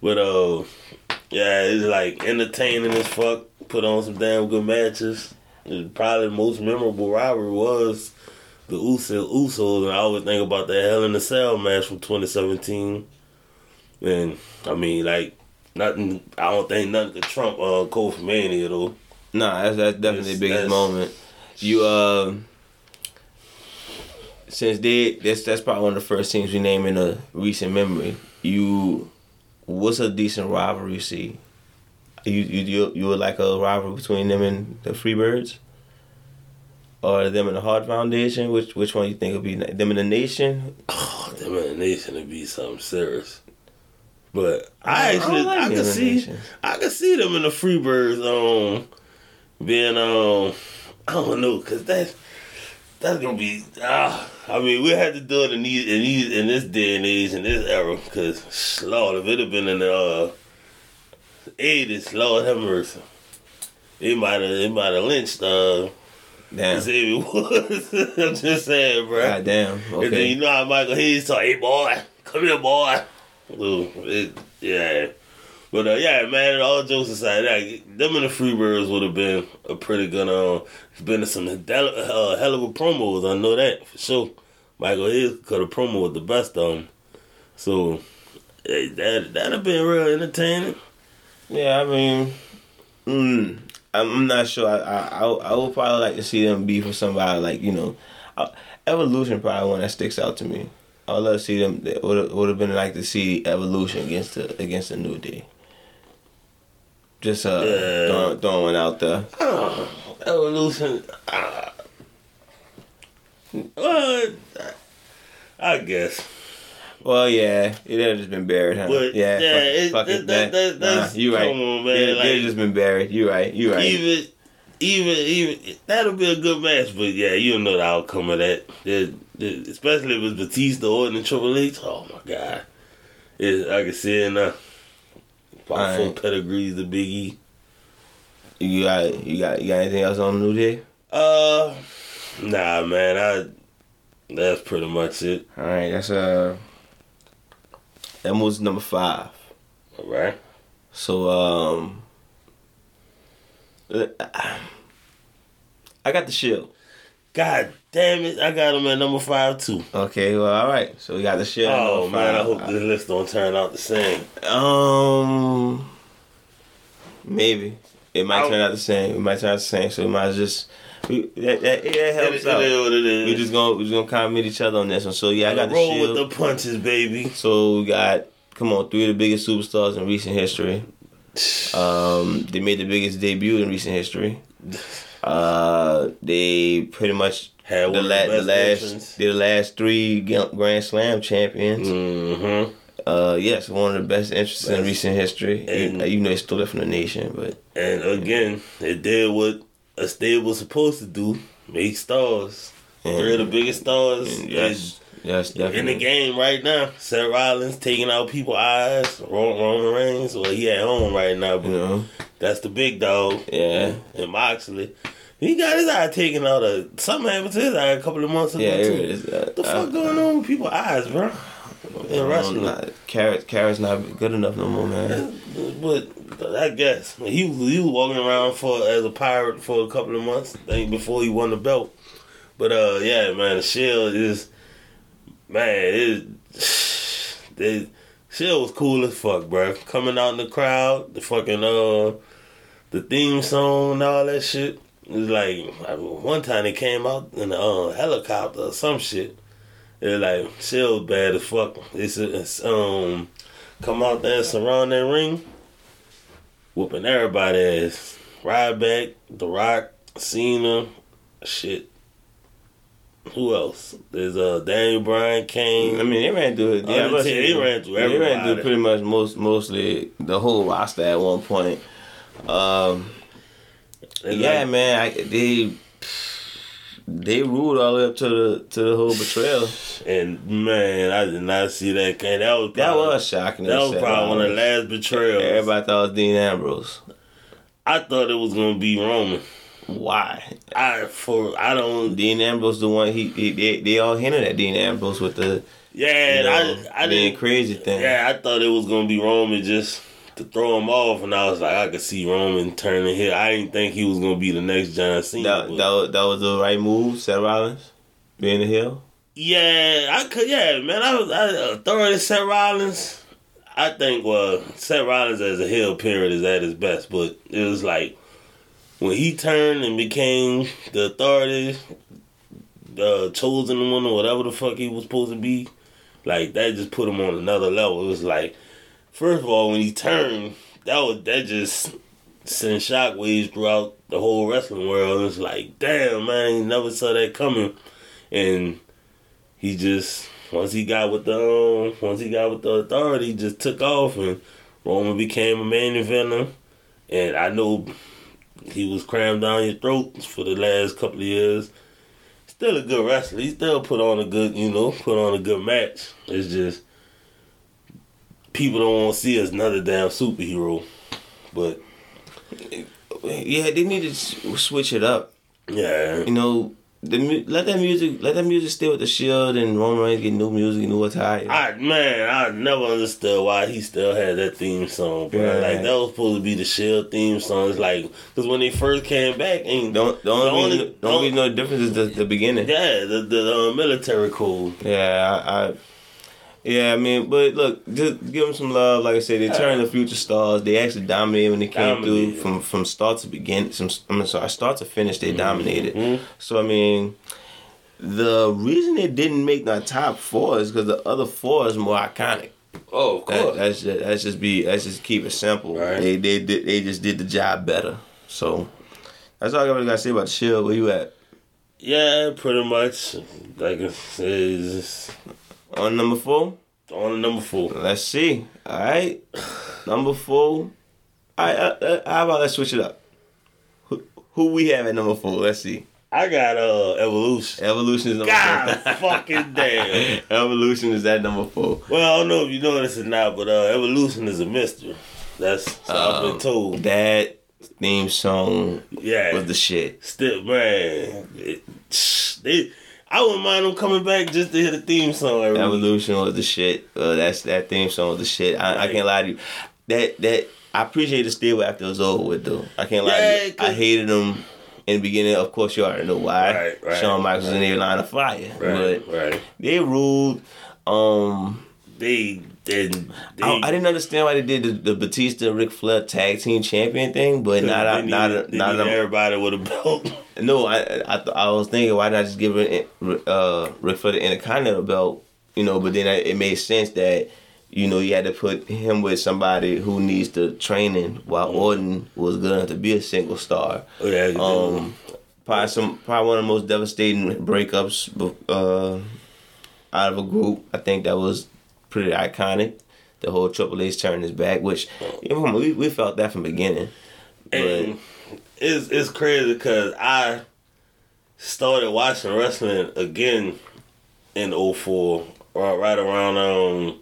But uh yeah, it's like entertaining as fuck. Put on some damn good matches. And probably the most memorable rivalry was the Usos, Usos, and I always think about that Hell in a Cell match from 2017. And I mean, like nothing. I don't think nothing could trump uh, Kofi Mania though. Nah, that's that's definitely the biggest moment. You uh, since they that's that's probably one of the first teams we name in a recent memory. You, what's a decent rivalry see? You you you, you would like a rivalry between them and the Freebirds, or them and the Hart Foundation? Which which one you think would be them and the Nation? Oh, them in the nation would be something serious. But I I actually, like I, can see, Nation. I can see them in the Freebirds, um, being, um, I don't know, cause that's that's gonna be, ah, I mean, we had to do it in these, in these, in this day and age, in this era, cause Lord, if it had been in the uh, eighties, Lord have mercy, He might have, it might have lynched, uh, Damn. Xavier Woods. I'm just saying, bro. God damn. And then Okay. you know how Michael Hayes talk, hey boy, come here, boy. Ooh, it, yeah. But uh, yeah, man, all jokes aside, like, them and the Freebirds would have been a pretty good, uh, it's been some del- uh, hell of a promos, I know that for sure. Michael Hayes could have promoted the best of them. So, that, that'd have been real entertaining. Yeah, I mean, mm, I'm I'm not sure. I, I I I would probably like to see them be for somebody like you know, uh, Evolution probably one that sticks out to me. I would love to see them. It would would have been like to see Evolution against the against the New Day. Just uh, Yeah. throwing, throwing one out there. Oh, evolution. Uh, well, I guess. Well, yeah, it had just been buried, huh? But, yeah, yeah, it- fuck it, that- that, that- that's- nah, you right. come on, man, It, like- it just been buried. You right. You right. Even, even, even that'll be a good match. But yeah, you know the outcome of that. It- especially if it's Batista Orton and Triple H. Oh my god, it, I can see it now. About four pedigrees the Big E. You got you got you got anything else on the New Day? Uh, nah, man. I that's pretty much it. All right, that's uh, that was number five. All right. So um, I got the shield. God damn it! I got him at number five too. Okay, well, all right. So we got the shield. Oh man, I hope this list don't turn out the same. Um, maybe it might turn out the same. It might turn out the same. So we might just we that that, It, helps out. is what it is. We just gonna we just gonna compliment each other on this one. So yeah, I got the roll shield. with the punches, baby. So we got come on three of the biggest superstars in recent history. Um, they made the biggest debut in recent history. Uh, they pretty much Had the, la- the the last the last three Grand Slam champions. Mm-hmm. Uh, yes, one of the best entrances in recent history. And- you, you know, they stole it from the nation, but And again, it did what a stable supposed to do: make stars. Three of the biggest stars and yes, yes, in, in the game right now. Seth Rollins taking out people's eyes. Ro- Roman Reigns, well, he at home right now, but know, that's the big dog. yeah, And Moxley, he got his eye taken out. Of, something happened to his eye a couple of months ago yeah. too. Is. Uh, What the uh, fuck going on with people's eyes, bro? In wrestling. Not, carrot, carrot's not good enough no more, man. But I guess he was, he was walking around for as a pirate for a couple of months, before he won the belt. But uh, yeah, man, the Shield is man, it they shit was cool as fuck, bro. Coming out in the crowd, the fucking uh, the theme song and all that shit. It was like I mean, one time they came out in a uh, helicopter or some shit. Was like shit bad as fuck. It's, it's um come out there and surround that ring, whooping everybody ass. Ryback, The Rock, Cena, shit. Who else? There's uh Daniel Bryan, Kane. I mean, they ran through it. Yeah, Undertaker, they ran through They ran through pretty much most, mostly the whole roster at one point. Um, yeah, like- man, I, they they ruled all the way up to the to the whole betrayal. And man, I did not see that. That was That was shocking. that was probably one of the last betrayals. Everybody thought it was Dean Ambrose. I thought it was gonna be Roman. Why? I for I don't. Dean Ambrose, the one he, he they, they all hinted at Dean Ambrose with the Yeah, you know, I I didn't. crazy thing. Yeah, I thought it was gonna be Roman just to throw him off, and I was like, I could see Roman turning here. I didn't think he was gonna be the next John Cena. That, that, was, that was the right move, Seth Rollins, being the heel. Yeah, I could. Yeah, man. I was I, uh, authority Seth Rollins. I think well, Seth Rollins as a heel period is at his best, but it was like when he turned and became the authority, the chosen one or whatever the fuck he was supposed to be. Like that just put him on another level. It was like, first of all, when he turned, that was that just sent shockwaves throughout the whole wrestling world. It's like, damn man, he never saw that coming, and he just once he got with the um, once he got with the authority, he just took off and Roman became a main eventer. And I know he was crammed down your throat for the last couple of years. Still a good wrestler. He still put on a good, you know, put on a good match. It's just people don't want to see us another damn superhero. But Yeah, they need to switch it up. yeah, You know, the let that music let that music stay with the Shield and Roman Reigns get new music, new attire. I man, I never understood why he still had that theme song, bro. Yeah. Like that was supposed to be the Shield theme song. It's like because when they first came back, ain't don't the only The only- the only reason no difference is the, the beginning. yeah, the the uh, military code. Yeah, I, I yeah, I mean, but look, just give them some love. Like I said, they turned the future stars. They actually dominated when they came Dominated. through from from start to begin. From I mean, sorry, start to finish, they dominated. Mhm. So I mean, the reason they didn't make the top four is because the other four is more iconic. Oh, of That, that's just that's just be that's just keep it simple. Right. They they did they just did the job better. So that's all I really got to say about the Shield. Where you at? Yeah, pretty much. Like it's just On number four. on number four. Let's see. All right, number four. All right, uh, uh, how about let's switch it up? Who, who we have at number four? Let's see. I got uh Evolution. Evolution is number God four. fucking damn. Evolution is at number four. Well, I don't know if you know this or not, but uh, Evolution is a mystery. That's so I've been Um, told. That theme song Yeah, was the shit. still man. It, they, I wouldn't mind them coming back just to hear the theme song. Every week. Evolution was the shit. Uh, that's that theme song was the shit. I, I can't lie to you. That that I appreciate the still after it was over with though. I can't lie to Yeah, you. 'cause- I hated them in the beginning. Of course, you already know why. Right, right, Shawn Michaels was in their line of fire, Right, but right. they ruled. Um, They didn't. They, I, I didn't understand why they did the, the Batista Ric Flair tag team champion thing, but not they not need, not, they not, need everybody with a belt. no. I I, I was thinking why not just give it uh Ric Flair the Intercontinental belt, you know? But then I, it made sense that you know you had to put him with somebody who needs the training, while Orton was good enough to be a single star. yeah, Um, probably some probably one of the most devastating breakups uh, out of a group. I think that was pretty iconic. The whole Triple H turning his back, which you know, we we felt that from the beginning. But and it's it's crazy because I started watching wrestling again in 04 or right around um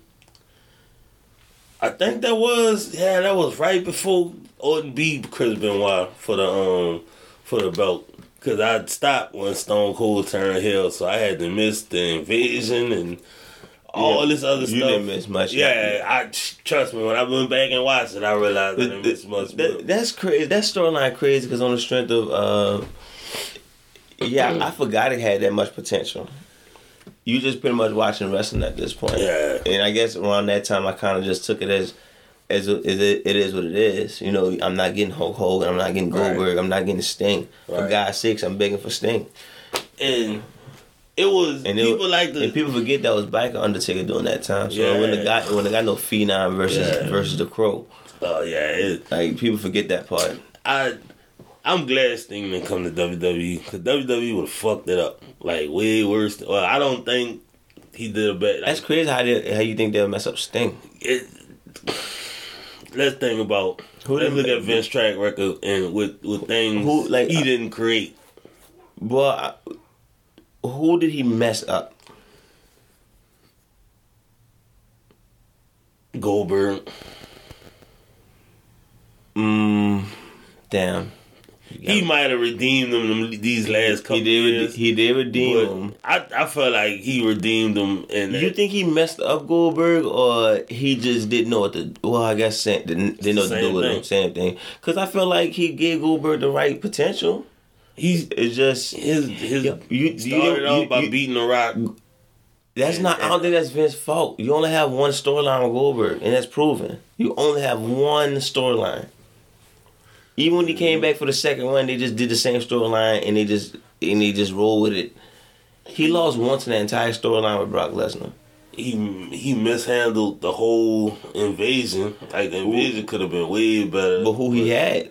I think that was yeah that was right before Orton beat Chris Benoit for the um for the belt because I stopped when Stone Cold turned heel so I had to miss the invasion and all Yeah, this other you stuff. didn't miss much. Yeah, I trust me. When I went back and watched it, I realized I didn't miss much. That- that's crazy. That storyline crazy because on the strength of uh, yeah, I forgot it had that much potential. you just pretty much watching wrestling at this point. Yeah. And I guess around that time, I kind of just took it as, as it, it is what it is. You know, I'm not getting Hulk Hogan, I'm not getting Right. Goldberg, I'm not getting Sting. For Right. God's sakes, I'm begging for Sting. and it was And it- people like the And people forget that was Biker Undertaker during that time. So when the Yeah. guy when the guy no Phenom versus Yeah. versus the Crow, oh yeah. It, like people forget that part. I I'm glad Sting didn't come to WWE because WWE would have fucked it up like way worse. Well, I don't think he did a bad. That's crazy how they, how you think they'll mess up Sting. it, let's think about Who let's look at Vince track record and with with things Who, like, he didn't create. Well, I, who did he mess up? Goldberg. Mm, damn. He might have redeemed them them- these last couple He did. years. He did redeem him. but I I felt like he redeemed them and You think he messed up Goldberg, or he just didn't know what to? Well, I guess same, didn't, didn't know what to do with him. Same thing. Because I feel like he gave Goldberg the right potential. He's It's just his his You- you- started you- off by you- beating the Rock. that's not. I don't think that's Vince's fault. You only have one storyline with Goldberg, and that's proven. You only have one storyline. Even when he mm-hmm. came back for the second one, they just did the same storyline, and they just and they just roll with it. He lost once in the entire storyline with Brock Lesnar. He he mishandled the whole invasion. Like the invasion could have been way better. But who he had,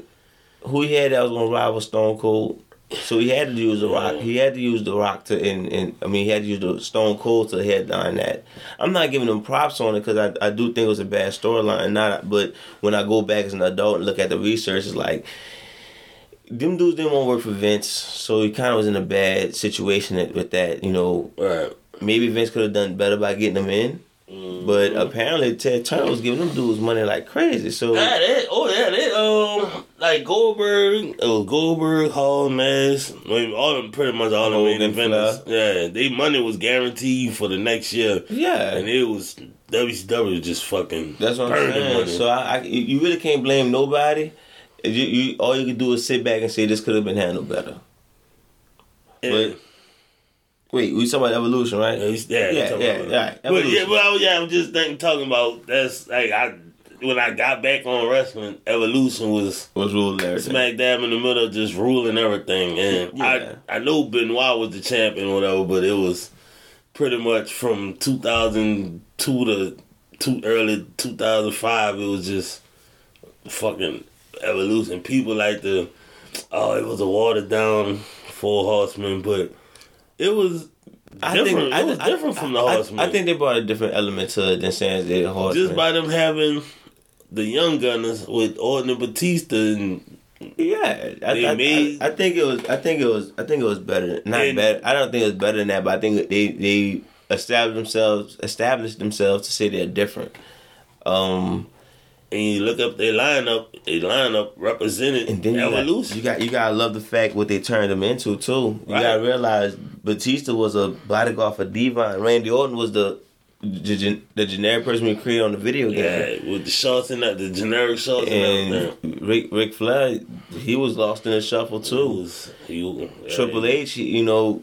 who he had that was gonna rival Stone Cold. So he had to use the Rock. He had to use the Rock to, and, and I mean, he had to use the Stone Cold to headline that. I'm not giving him props on it because I, I do think it was a bad storyline. Not, but when I go back as an adult and look at the research, it's like them dudes didn't want to work for Vince, so he kind of was in a bad situation with that. You know, right. maybe Vince could have done better by getting them in. But apparently Ted Turner was giving them dudes money like crazy. So Yeah, that, oh yeah, that um like Goldberg, it Goldberg, Hall, Nash, I mean, all them pretty much all the main Hogan, eventers. Yeah, they money was guaranteed for the next year, yeah, and it was WCW just fucking. That's what I'm saying. money. So I, I, you really can't blame nobody. If you, you, all you can do is sit back and say this could have been handled better. And- but- Wait, we talking about evolution, right? Yeah, yeah, Yeah, yeah, But yeah, but I was, yeah, I'm just thinking, talking about that's like I when I got back on wrestling, evolution was Was ruling everything. smack dab in the middle, just ruling everything. And Yeah. I I know Benoit was the champion, or whatever, but it was pretty much from 2002 to two early 2005. It was just fucking evolution. People like the oh, it was a watered down Four Horsemen, but it was different. it was different from the I, Horsemen. I think they brought a different element to it than saying they horsemen. just by them having the young gunners with Orton and Batista and yeah, I, They I, made- I, I think it was. I think it was. I think it was better. Not And- better. I don't think it was better than that. But I think they they established themselves established themselves to say they're different. Um, and you look up their lineup, their lineup represented And then you got, evolution. you got you gotta love the fact what they turned him into too. You Right. gotta realize Batista was a bodyguard for D-Von. Randy Orton was the the, the generic person we created on the video game. yeah, with the shorts and that, the generic shorts and, And. Ric Ric Flair, he was lost in the shuffle too. was, he, Triple H, you know,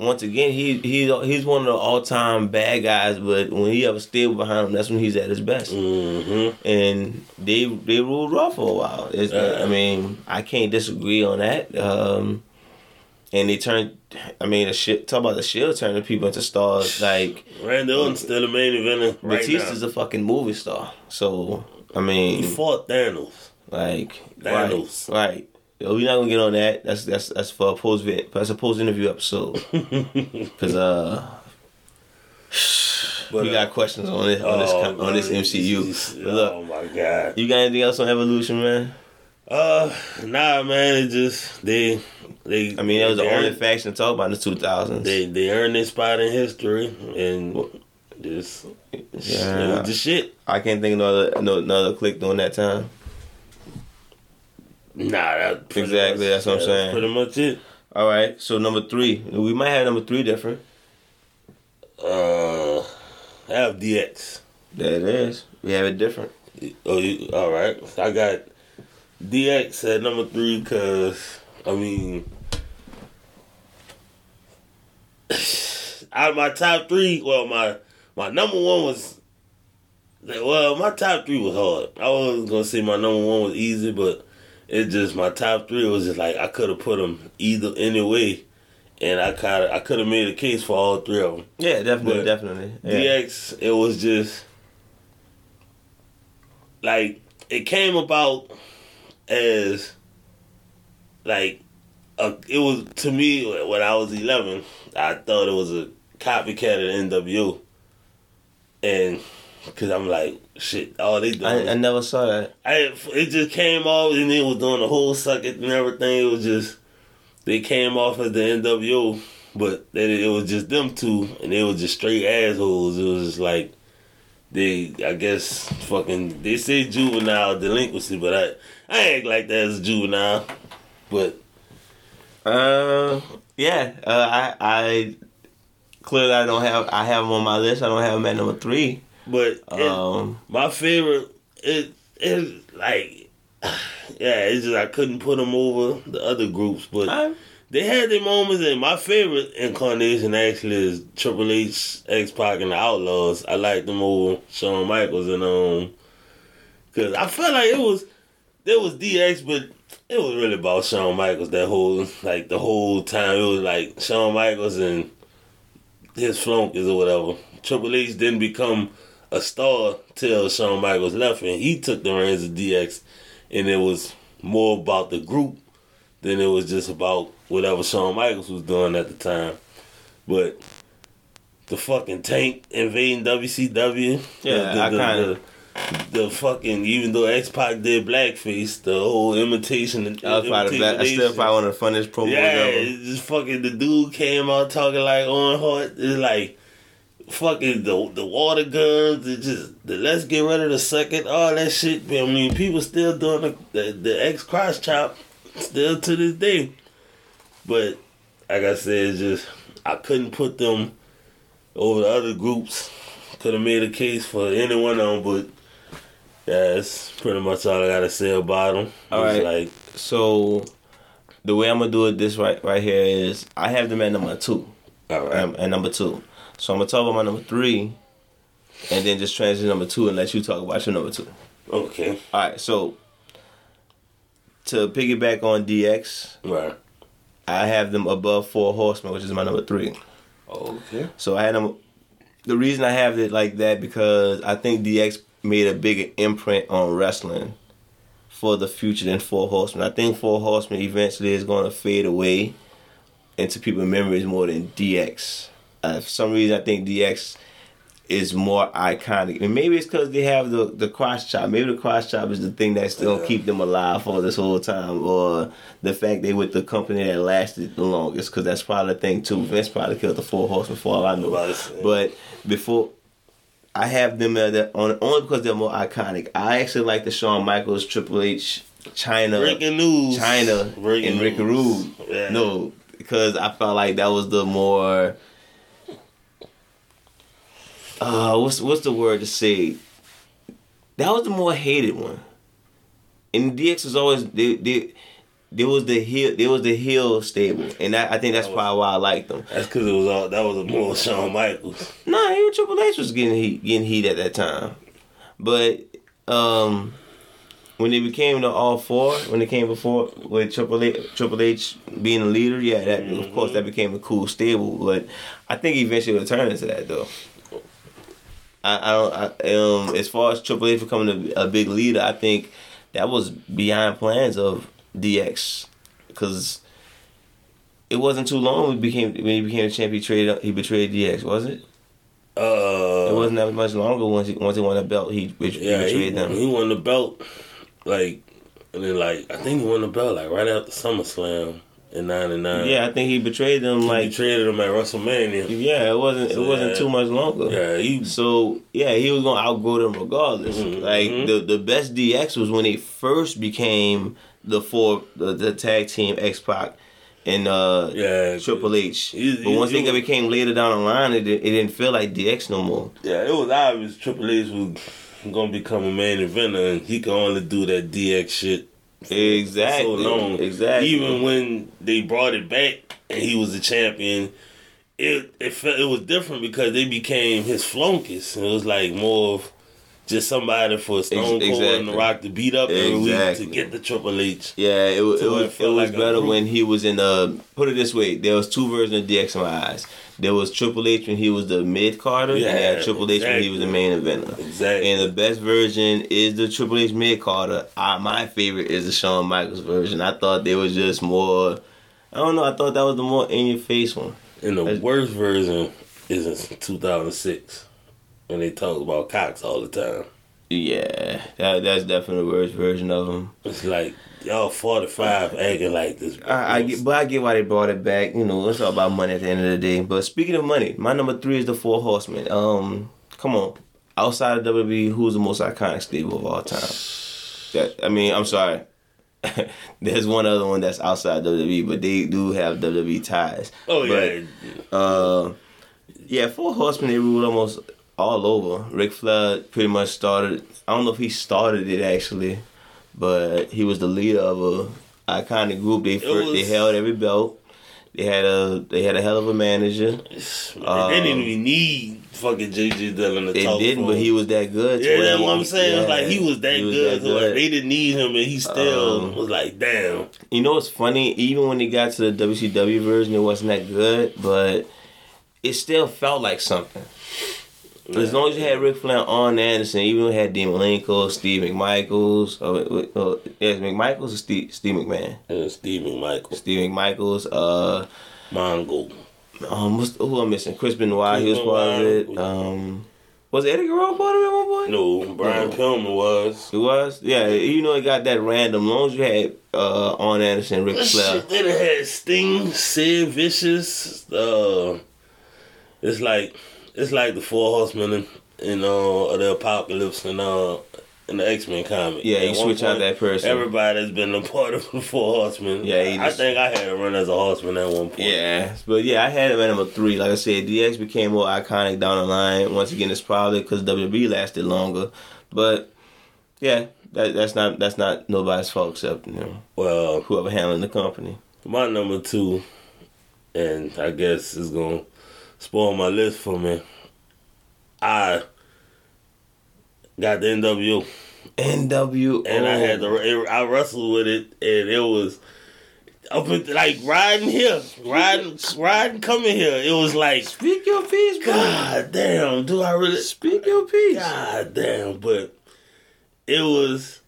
once again he he he's one of the all time bad guys. But when he have a stable behind him, that's when he's at his best. Mm-hmm. and they they ruled rough for a while. Yeah. I mean, I can't disagree on that. Um, and they turned. I mean, the shit. Talk about the shield turning people into stars. Like Randy Orton's still the main eventer right Batista's now. a fucking movie star. So I mean, He fought Thanos. like Thanos. right, right. Yo, We're not gonna get on that. That's that's that's for a post vid. That's a post interview episode. Cause uh, But, we uh, got questions on this on this oh, on this MCU. look, oh my god. you got anything else on Evolution, man? Uh, nah, man. It just they they. I mean, that was the only earned- faction to talk about in the 2000s. They they earned their spot in history and just yeah, the shit. I can't think of another no, another click during that time. Nah, that Exactly, much- that's what I'm saying. Pretty much it. All right, so number three, we might have number three different. Uh, I have DX. There it is. We have it different. Oh, you, all right. I got DX at number three because I mean, out of my top three. Well, my my number one was well, my top three was hard. I wasn't gonna say my number one was easy, but it just my top three was just like I could have put them either any way, and I kind of I could have made a case for all three of them. Yeah, definitely, But definitely. Yeah. DX, it was just like it came about as like a, it was to me when I was eleven. I thought it was a copycat of the NWO, and because I'm like shit, all they doing. I, I never saw that. I, it just came off and it was doing the whole suck it and everything. It was just they came off as the NWO, but then it was just them two, and they was just straight assholes. It was just like they, I guess, fucking. They say juvenile delinquency, but I, I act like that as a juvenile. But Uh, yeah. Uh, I, I clearly I don't have. I have them on my list. I don't have them at number three. But it, Um, my favorite, it it like. Yeah, it's just I couldn't put them over the other groups, but I, They had their moments, and my favorite incarnation actually is Triple H, X Pac, and the Outlaws. I like them over Shawn Michaels and um, cause I felt like it was there was DX, but it was really about Shawn Michaels that whole like the whole time. It was like Shawn Michaels and his flunkies or whatever. Triple H didn't become a star till Shawn Michaels left, and he took the reins of DX, and it was more about the group than it was just about whatever Shawn Michaels was doing at the time. But the fucking tank invading WCW. Yeah, the, I kinda- the, the fucking even though X Pac did blackface, the whole imitation. that was probably that, that's still probably one of the funniest promos Yeah, ever. it's just fucking the dude came out talking like Owen Hart. It's like fucking the the water guns. It just the let's get rid of the second. All that shit. I mean, people still doing the the, the X cross chop still to this day. But like I said, it's just I couldn't put them over the other groups. Could have made a case for any one of them, but yeah, that's pretty much all I gotta say about them. All It's like So the way I'm gonna do it this right right here is I have them at number two. all right. Um, at number two. So I'm gonna talk about my number three, and then just transition to number two and let you talk about your number two. Okay. All right. So to piggyback on DX, Right. I have them above Four Horsemen, which is my number three. Okay. So I had them. The reason I have it like that because I think DX made a bigger imprint on wrestling for the future than Four Horsemen. I think Four Horsemen eventually is going to fade away into people's memories more than DX. Uh, for some reason, I think DX is more iconic, and maybe it's because they have the the cross chop. Maybe the cross chop is the thing that's still Yeah. keep them alive for this whole time, or the fact they with the company that lasted the longest. Because that's probably the thing too. Vince probably killed the Four Horsemen for all I know. But before. I have them at on only because they're more iconic. I actually like the Shawn Michaels, Triple H, Chyna, Breaking news. Chyna Breaking and Ricky news. Rude. Yeah. No, because I felt like that was the more. Uh, what's what's the word to say? That was the more hated one. And DX was always they they. There was the heel There was the heel stable, and that, I think that's That was- probably why I liked them. That's because it was all that was a more Shawn Michaels. Nah, even Triple H was getting heat, getting heat at that time. But um, when they became the All Four, when they came before with Triple H, Triple H being the leader, yeah, that of course that became a cool stable. But I think eventually it'll turn into that though. I, I don't. I, um, as far as Triple H becoming a, a big leader, I think that was beyond plans of DX, because it wasn't too long when he became when he became a champion. He traded he betrayed DX, was it? Uh, It wasn't that much longer once he once he won the belt. He, he yeah, he, betrayed them. he won the belt, like, and then like I think he won the belt like right after SummerSlam in '99. yeah, I think he betrayed them. he Like, traded them at WrestleMania. yeah, it wasn't So, it wasn't yeah. too much longer. Yeah, he So yeah, he was gonna outgrow them regardless. Mhm, Like mhm. the the best DX was when he first became the four the, the tag team X Pac and uh yeah Triple H. He- but he- once he it became later down the line, it, didn't- it didn't feel like DX no more. Yeah, it was obvious Triple H was gonna become a main eventer, and he could only do that DX shit Exactly. so long. Exactly. Even when they brought it back and he was the champion, it it felt it was different because they became his flunkies. And it was like more of just somebody for Stone Cold exactly. and The Rock to beat up every week to get the Triple H. Yeah, it, wa- it So it was it was like better when he was in the. Put it this way, there was two versions of DX in my eyes. There was Triple H when he was the mid carder, and Yeah, had Triple H when he was the main eventer. Exactly. And the best version is the Triple H mid carder. My favorite is the Shawn Michaels version. I thought they was just more. I don't know. I thought that was the more in your face one. And the That's- worst version is in 2006 when they talk about Cox all the time. Yeah, that, that's definitely the worst version of him. It's like y'all 45 acting like this. I, I get, but I get why they brought it back. You know, it's all about money at the end of the day. But speaking of money, my number three is the Four Horsemen. Um, come on, outside of WWE, who's the most iconic stable of all time? That I mean, I'm sorry. There's one other one that's outside WWE, but they do have WWE ties. Oh But, yeah, Uh, yeah, Four Horsemen they ruled almost all over. Ric Flair pretty much started. I don't know if he started it actually, but he was the leader of a iconic group. They first, they held every belt. They had a they had a hell of a manager. they didn't even need fucking JJ Dillon to They talk. They didn't, but he was that good. Yeah, that's what I'm saying. yeah, like he was that he was good. that so, like, good. they didn't need him, and he still Um, was like, damn. You know what's funny? Even when he got to the WCW version, it wasn't that good, but it still felt like something. As long as you had Ric Flair Arn Anderson, even had Dean Malenko, Steve McMichaels, or, or yes, McMichaels or Steve, Steve McMahon, And Stephen Michael, Steve McMichaels. Uh, Mongo. um, what's, who I'm missing? Chris Benoit, he was Chris part of it. Um, was Eddie Guerrero part of it at one point? No, Brian No. Pillman was. It was, yeah. You know, it got that random. As long as you had uh, Arn Anderson, Ric This Flair. shit, they had Sting, Sid Vicious. Uh, it's like it's like the Four Horsemen in, in uh the Apocalypse and uh in the X Men comic. Yeah, you switch out that person. Everybody's been a part of the Four Horsemen. Yeah, he I think I had a run as a horseman at one point. Yeah, but yeah, I had him at number three. Like I said, DX became more iconic down the line. Once again, it's probably because WWE lasted longer. But yeah, that, that's not that's not nobody's fault except you know Well, whoever handling the company. my number two, and I guess is gonna spoil my list for me. I got the NWO. NWO. and I had to it, I wrestled with it, and it was up at, like riding here, riding, riding coming here. It was like, speak your piece, bro. God damn, do I really? Speak your piece. God damn, but it was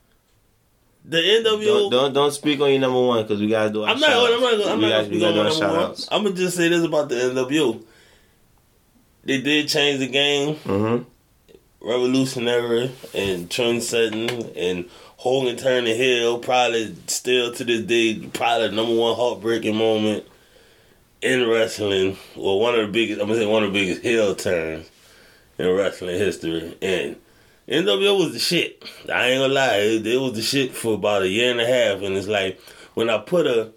the NWO. Don't, don't don't speak on your number one because we gotta do our I'm not. shout-outs. I'm not. I'm we not gotta, gonna we speak gotta on do my our number shout one. outs. I'm gonna just say this about the NWO. They did change the game. Mm-hmm. revolutionary and trend setting and Hogan turning heel probably still to this day probably the number one heartbreaking moment in wrestling well one of the biggest I'm gonna say one of the biggest heel turns in wrestling history and NWO was the shit I ain't gonna lie it, it was the shit for about a year and a half and it's like when I put a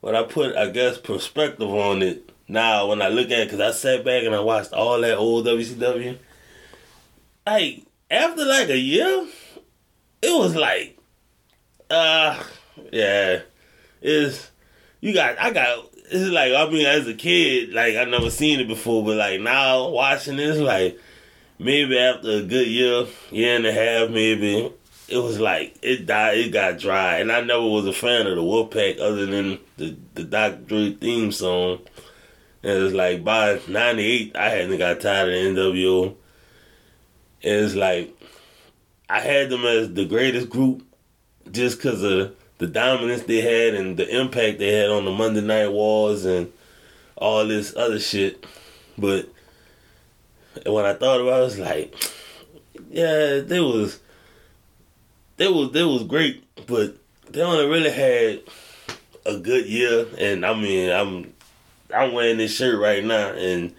when I put I guess perspective on it now when I look at it because I sat back and I watched all that old WCW like after like a year, it was like, uh, yeah, it's you got I got it's like I mean as a kid like I never seen it before, but like now watching this like maybe after a good year, year and a half maybe. It was like it died. It got dry, and I never was a fan of the Wolfpack other than the the Dr. Dre theme song. And it was like by '98, I hadn't got tired of the NWO. And it's like I had them as the greatest group just because of the dominance they had and the impact they had on the Monday Night Wars and all this other shit. But when I thought about it, I was like, yeah, they was they was they was great, but they only really had a good year. And I mean, I'm I'm wearing this shirt right now, and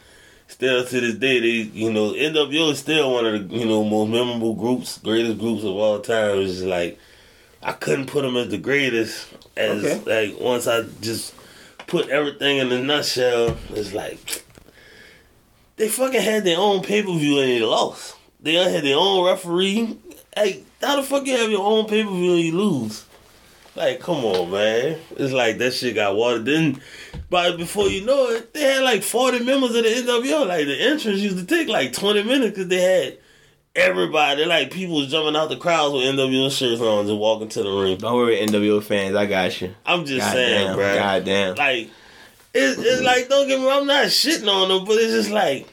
still to this day, they you know NWO is still one of the you know most memorable groups, greatest groups of all time. It's like I couldn't put them as the greatest as Okay. like once I just put everything in a nutshell. It's like they fucking had their own pay per view and they lost. They had their own referee. Hey, how the fuck you have your own pay per view and you lose? Like, come on, man. It's like that shit got watered. Then, but before you know it, they had like 40 members of the NWO. Like, the entrance used to take like 20 minutes because they had everybody. Like, people was jumping out the crowds with NWO shirts on and walking to the ring. Don't worry, NWO fans, I got you. I'm just God saying, damn, bro. God damn. Like, it's, it's like, don't get me wrong, I'm not shitting on them, but it's just like,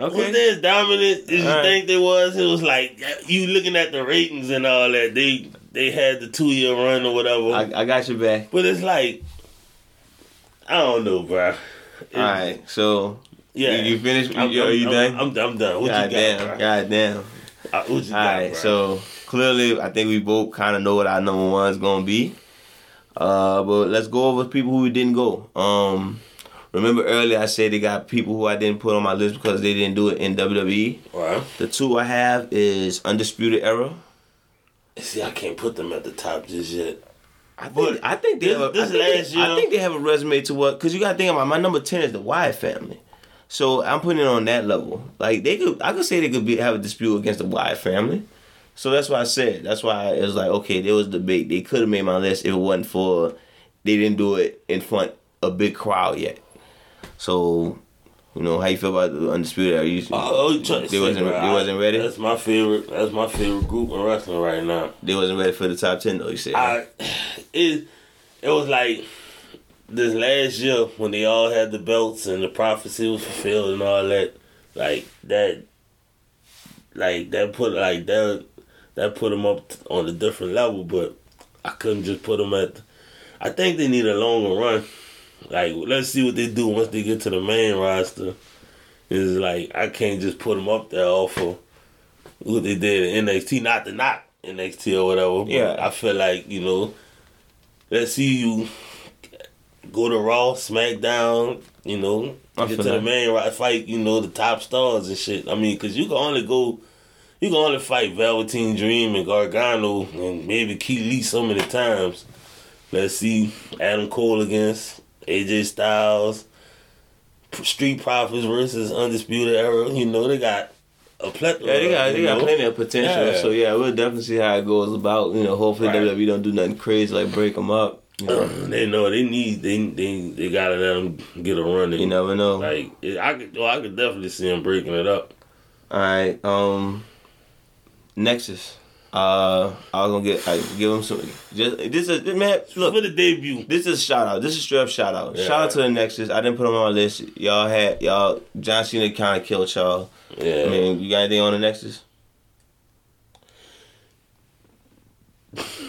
Okay. was they as dominant as you Alright. think they was? It was like you looking at the ratings and all that. They they had the two year run or whatever. I, I got your back. but it's like I don't know, bro. It- All right, so Yeah. you, you finished? I'm, you, are you I'm, done? I'm, I'm, I'm done. What God you got, damn? God damn. Uh, All got, right, bro? so clearly, I think we both kind of know what our number one's gonna be. Uh, but let's go over people who we didn't go. Um, remember earlier I said they got people who I didn't put on my list because they didn't do it in WWE. Right. The two I have is Undisputed Era. See, I can't put them at the top just yet. I think, I think they this- have a, this I think last they, I think they have a resume to what because you got to think about my number ten is the Wyatt family, so I'm putting it on that level. Like they could, I could say they could be have a dispute against the Wyatt family, so that's why I said that's why it was like okay, there was debate. They could have made my list if it wasn't for they didn't do it in front of a big crowd yet. So, you know how you feel about the undisputed? Are you? Oh, oh, you trying to they say, wasn't bro, they wasn't ready. That's my favorite. That's my favorite group in wrestling right now. They wasn't ready for the top ten though. You said. I it it was like this last year when they all had the belts and the prophecy was fulfilled and all that. Like that, like that put like that that put them up on a different level. But I couldn't just put them at. I think they need a longer run. Like let's see what they do once they get to the main roster. Is like I can't just put them up there off of what they did in NXT. Not to knock NXT or whatever. Yeah. I feel like you know. Let's see you go to Raw, SmackDown. You know, I get to the main ro- fight. You know the top stars and shit. I mean, because you can only go. You can only fight Velveteen Dream and Gargano and maybe Keith Lee so many times. Let's see Adam Cole against AJ Styles, Street Profits versus Undisputed Era. You know they got a plethora. Yeah, they got they got know? plenty of potential. Yeah. So yeah, we'll definitely see how it goes about. You know, hopefully Right. WWE don't do nothing crazy like break them up. You know, They know they need they they they gotta let them get a run. you never know. Like I could, well, I could definitely see them breaking it up. All right, um, Nexus. Uh, I was gonna get I give them some. Just this is man. Look, For the debut, this is a shout out. This is straight up shout out. Yeah. Shout out to the Nexus. I didn't put them on my list. Y'all had y'all. John Cena kind of killed y'all. yeah. I mean, you got anything on the Nexus?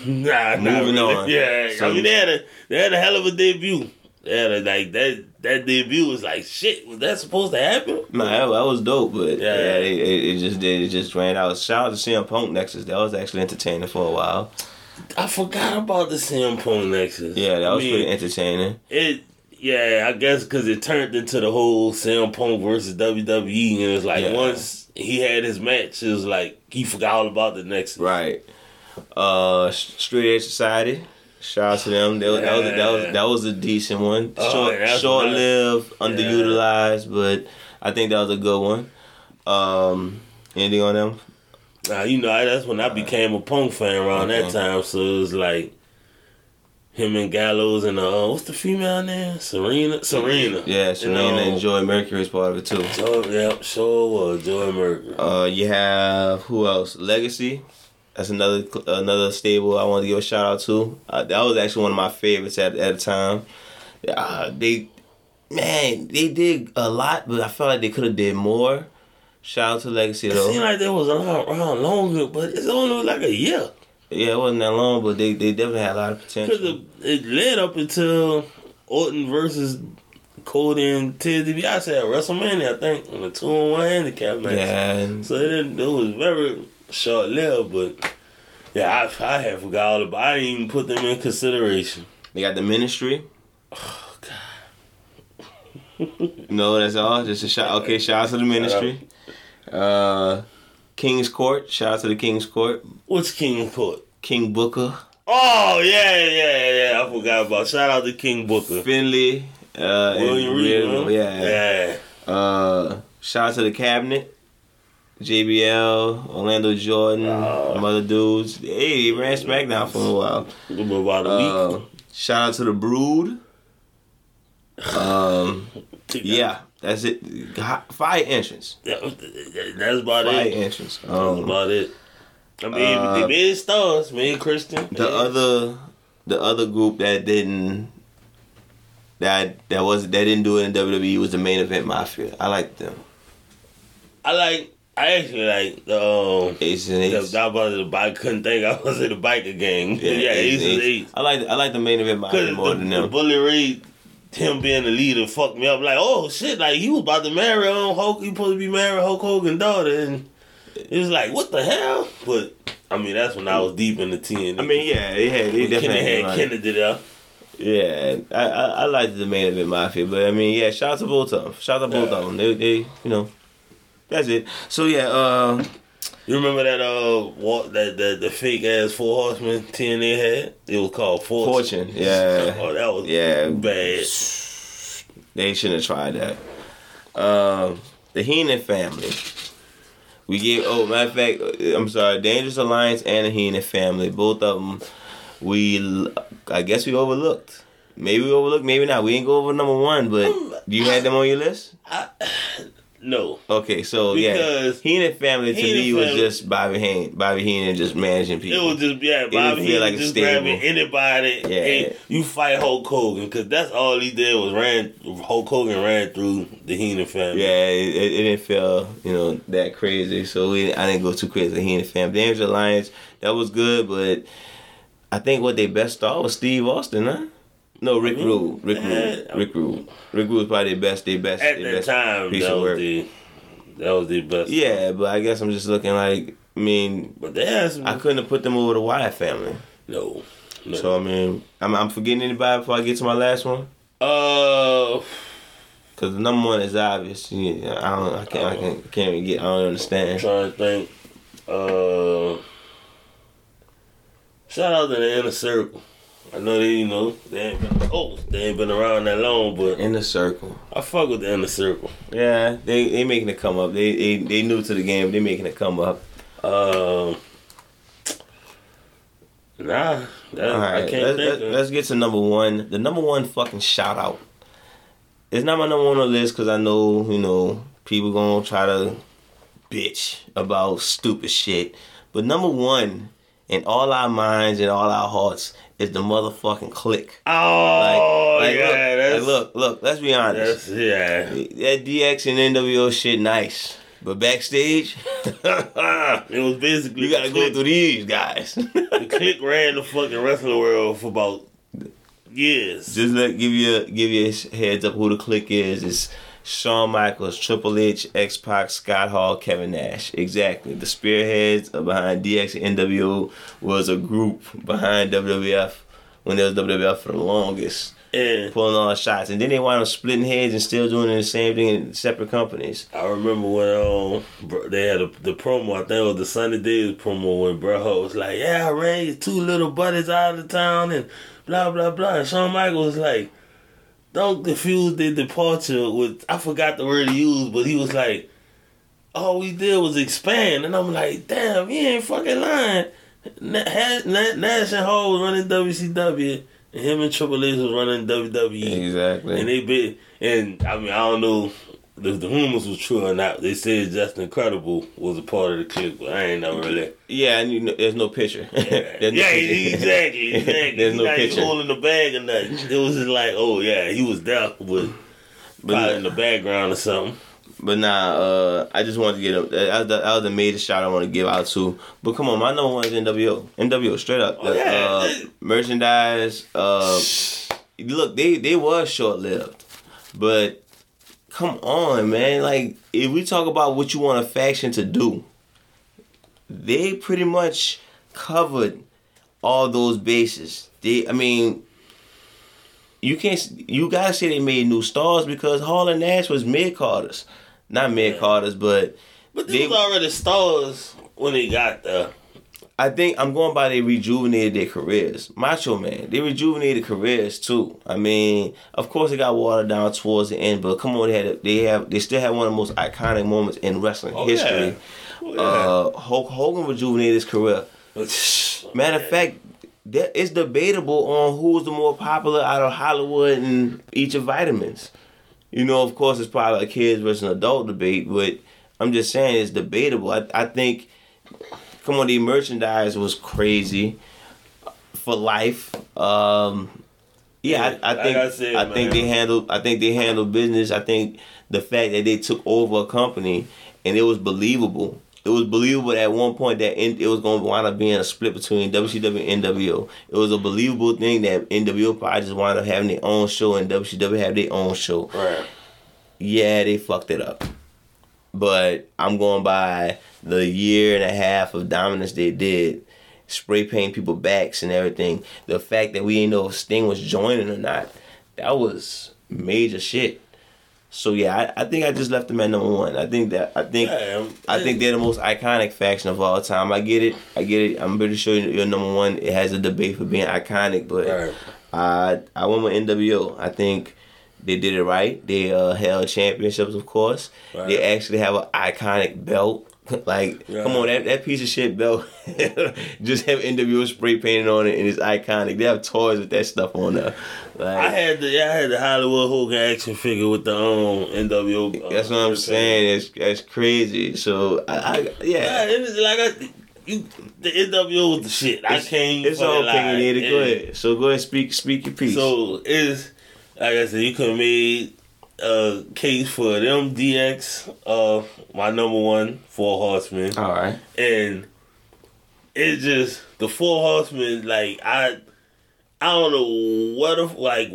nah, Moving really. on. Yeah, So- I mean they had a they had a hell of a debut. Yeah, like that that debut was like shit. Was that supposed to happen? Nah, that, that was dope, but Yeah. yeah, it, it, it just did. It just ran out. Shout out to CM Punk Nexus. That was actually entertaining for a while. I forgot about the CM Punk Nexus. Yeah, that I was mean, pretty entertaining. It yeah, I guess because it turned into the whole CM Punk versus WWE, and it's like Yeah. once he had his match, it was like he forgot all about the Nexus. Right. Uh, Straight Edge Society. Shout out to them. That was, that was, that was, that was a decent one. Oh, Short, yeah, short lived, Yeah. underutilized, but I think that was a good one. Um, anything on them? Now you know that's when I became a Punk fan around Okay. that time. So it was like him and Gallows and uh, what's the female name? Serena. Serena. Yeah, Serena know, and Joy Mercury is part of it too. Joy, yep, sure was Joy Mercury. Uh, you have who else? Legacy. That's another another stable I want to give a shout out to. Uh, that was actually one of my favorites at at the time. Uh, they, man, they did a lot, but I felt like they could have did more. Shout out to Legacy It though. seemed like they was around, around longer, but it's only like a year. Yeah, it wasn't that long, but they, they definitely had a lot of potential. it, it led up until Orton versus Cody and Ted DiBiase at WrestleMania, I think, in a two on one handicap match. Yeah, So it, it was very short lived, but yeah, I, I had forgot all about. I didn't even put them in consideration. they got the ministry. Oh No, that's all. Just a shout. Okay, shout out to the ministry. Uh, King's Court. Shout out to the King's Court. What's King Court? King Booker. Oh yeah, yeah, yeah. I forgot about. Shout out to King Booker, Finlay. Uh, William Reed. Yeah. yeah. Uh, shout out to the cabinet. JBL, Orlando Jordan, Oh. some other dudes. Hey, they ran SmackDown for a while. Been about a Uh, week. shout out to the Brood. Um, yeah, that's it. Fire entrance. That- that's about Fire it. Fire entrance. That's Um, about it. I mean, uh, they made stars, man. Christian. the man. other, the other group that didn't, that that was that didn't do it in WWE was the main event Mafia. I like them. I like. I actually like the. Um, Aces and the, I was the bike. Couldn't think I was in the biker gang. Yeah, yeah Aces Aces and Eights. I like I like the main event Mafia more the, than the. Bully Ray, him being the leader, fucked me up. Like, oh shit, like he was about to marry um Hulk. He supposed to be marrying Hulk Hogan's daughter, and it was like, what the hell? But I mean, that's when I was deep in the TNA. I mean, yeah, they had they definitely had like- Kennedy there. Yeah, I, I I liked the main event Mafia, but I mean, yeah, shout out to both of them. Shout out to both Yeah. of them. They they you know, that's it. So yeah, uh, You remember that uh what that the, the fake ass four horsemen TNA had? It was called Fortune. Fortune, yeah. oh, that was Yeah. bad. They shouldn't have tried that. Um, the Heenan family. We gave. Oh, matter of fact, uh, I'm sorry. Dangerous Alliance and the Heenan family. Both of them. We. I guess we overlooked. Maybe we overlooked. Maybe not. We ain't go over number one, but you had them on your list. No. Okay, so yeah, Because Heenan family to Heenan me was family- just Bobby Heenan. Bobby Heenan just managing people. It was just yeah, Bobby Heenan like just grabbing anybody. Yeah. Hey, you fight Hulk Hogan because that's all he did was ran. Hulk Hogan ran through the Heenan family. Yeah, it, it, it didn't feel you know that crazy. So we, I didn't go too crazy. with Heenan family, Dangerous Alliance, that was good, but I think what they best star was Steve Austin, huh? No, Rick Mhm. Rude. Rick. Rude. Rick Rude. Rick Rude was probably their best. Their best. At their that best time, piece that of was work. the that was the best. Yeah, but I guess I'm just looking like. I mean, but they had some. I couldn't have put them over the Wyatt family. no, no. So I mean, I'm, I'm forgetting anybody before I get to my last one. uh, Cause the number one is obvious. Yeah, I don't. I can't. I can't. Can't even get. I don't understand. I'm trying to think. Uh, shout out to the inner circle. I know they, you know, they ain't been oh, they ain't been around that long, but In the circle. I fuck with the inner circle. Yeah, they they making it come up. They they they new to the game. They making it come up. Um, nah, that, All right, I can't let's, let's, let's get to number one. The number one fucking shout out. It's not my number one on the list because I know you know people gonna try to bitch about stupid shit. But number one in all our minds and all our hearts is the motherfucking Kliq. oh, like, yeah, look, that's like, look, look. Let's be honest. yeah. That DX and NWO shit nice, but backstage, It was basically you gotta go through these guys. the Kliq ran the fucking wrestling world for about years. Just let give you a, give you a heads up who the Kliq is. It's Shawn Michaels, Triple H, X Pac, Scott Hall, Kevin Nash. Exactly. The spearheads behind DX and NWO was a group behind WWF when there was WWF for the longest, and pulling all the shots. And then they wound up splitting heads and still doing the same thing in separate companies. I remember when um they had a, the promo. I think it was the Sunday Days promo when Bret Hart was like, "Yeah, I ran two little buddies out of town and blah blah blah." And Shawn Michaels was like, "Don't confuse the departure with." I forgot the word he used, but he was like, "All we did was expand," and I'm like, "Damn, he ain't fucking lying." Na- had- Na- Nash and Hall was running WCW, and him and Triple H was running WWE. Exactly. And they been and I mean I don't know if the rumors was true or not. They said Justin Incredible was a part of the clip, but I ain't never really. yeah, and you know, there's no picture. Yeah, no yeah picture. exactly, exactly. There's He no picture. holding the bag or nothing. It was just like, oh yeah, he was there, but probably in the background or something. But nah, uh, I just wanted to get a, that was the, that was the major shot I want to give out to. But come on, my number one is NWO. NWO, straight up. Oh, The, yeah. uh, merchandise. Uh, look, they they was short lived, but come on, man. Like if we talk about what you want a faction to do, they pretty much covered all those bases. They, I mean. You can't. You gotta say they made new stars because Hall and Nash was mid carders, not mid carders, but But They- they was already stars when they got there. I think I'm going by they rejuvenated their careers. Macho Man, they rejuvenated careers too. I mean, of course, it got watered down towards the end, but come on, they had they have they still had one of the most iconic moments in wrestling Oh, history. Uh, Hulk Hogan rejuvenated his career. Matter of fact, that it's debatable on who's the more popular out of Hollywood and each of vitamins. You know, of course, it's probably a kids versus an adult debate, but I'm just saying it's debatable. I, I think, the merchandise was crazy for life. Um, yeah, Yeah, I, I like think I said, I think they handled I think they handled business. I think the fact that they took over a company and it was believable. It was believable at one point that it was going to wind up being a split between WCW and NWO. It was a believable thing that NWO probably just wound up having their own show and WCW have their own show. Right. Yeah, they fucked it up. But I'm going by the year and a half of dominance they did, spray paint people backs and everything. The fact that we didn't know if Sting was joining or not, that was major shit. So yeah, I, I think I just left them at number one. I think that I think Yeah, I think they're the most iconic faction of all time. I get it. I get it. I'm pretty sure you're number one. It has a debate for being iconic, but Right. I I went with NWO. I think they did it right. They uh, held championships, of course. Right. They actually have an iconic belt. like, Yeah. come on, that, that piece of shit belt just have NWO spray painted on it, and it's iconic. They have toys with that stuff on there. Like, I had the I had the Hollywood Hulk action figure with the um NWO. uh, that's what I'm saying. It's that's crazy. So I, I Yeah, yeah. it was like I, you, the NWO was the shit. I can't. It's all opinionated. Go ahead. So go ahead, speak speak your piece. So it's like I said, you could have made a case for them DX, uh, my number one four horsemen, all right. and it's just the four horsemen. Like I, I don't know what if like.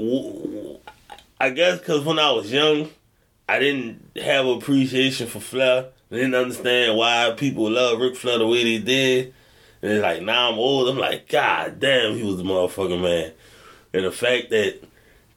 I guess because when I was young, I didn't have appreciation for Flair. I didn't understand why people love Ric Flair the way they did. And it's like now I'm old. I'm like, God damn, he was the motherfucking man. And the fact that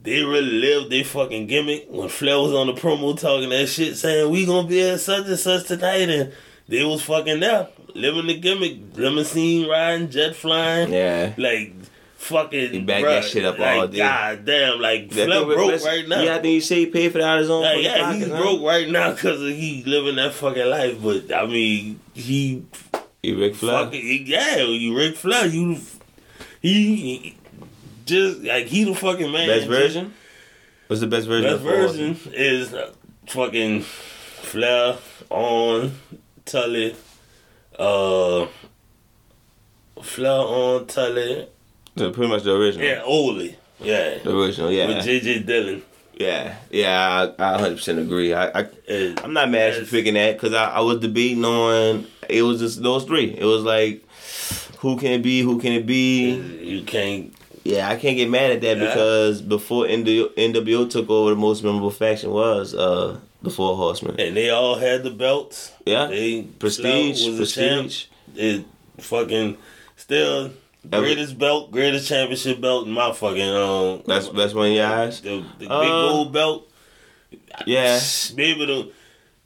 they really lived their fucking gimmick when Flair was on the promo talking that shit, saying we gonna be at such and such tonight, and they was fucking there living the gimmick, limousine riding, jet flying, Yeah. like fucking. He backed that shit up like, all day. God damn, like That Flair broke right now. Yeah, I think he said he paid for that out of his own. Like, yeah, he's huh? broke right now because he living that fucking life. But I mean, he He Ric Flair. fucking yeah, you Ric Flair, you he, he just like he the fucking man. Best version. What's the best version? Best version is uh, fucking Flair Arn Tully, uh, Flair Arn Tully, So pretty much the original. yeah, Ole, yeah, The original, yeah. with JJ Dillon. yeah, yeah, I, I 100% agree. I, I, I'm not mad at you picking that because I, I was debating on, it was just those three. It was like, who can it be? Who can it be? you can't Yeah, I can't get mad at that Yeah. because before NWO, NWO took over, the most memorable faction was uh, the Four Horsemen. and they all had the belts. Yeah, They prestige, was prestige. It fucking still greatest belt, greatest championship belt in my fucking um. That's that's one of your eyes. the, the big Uh, gold belt. Yeah, Maybe the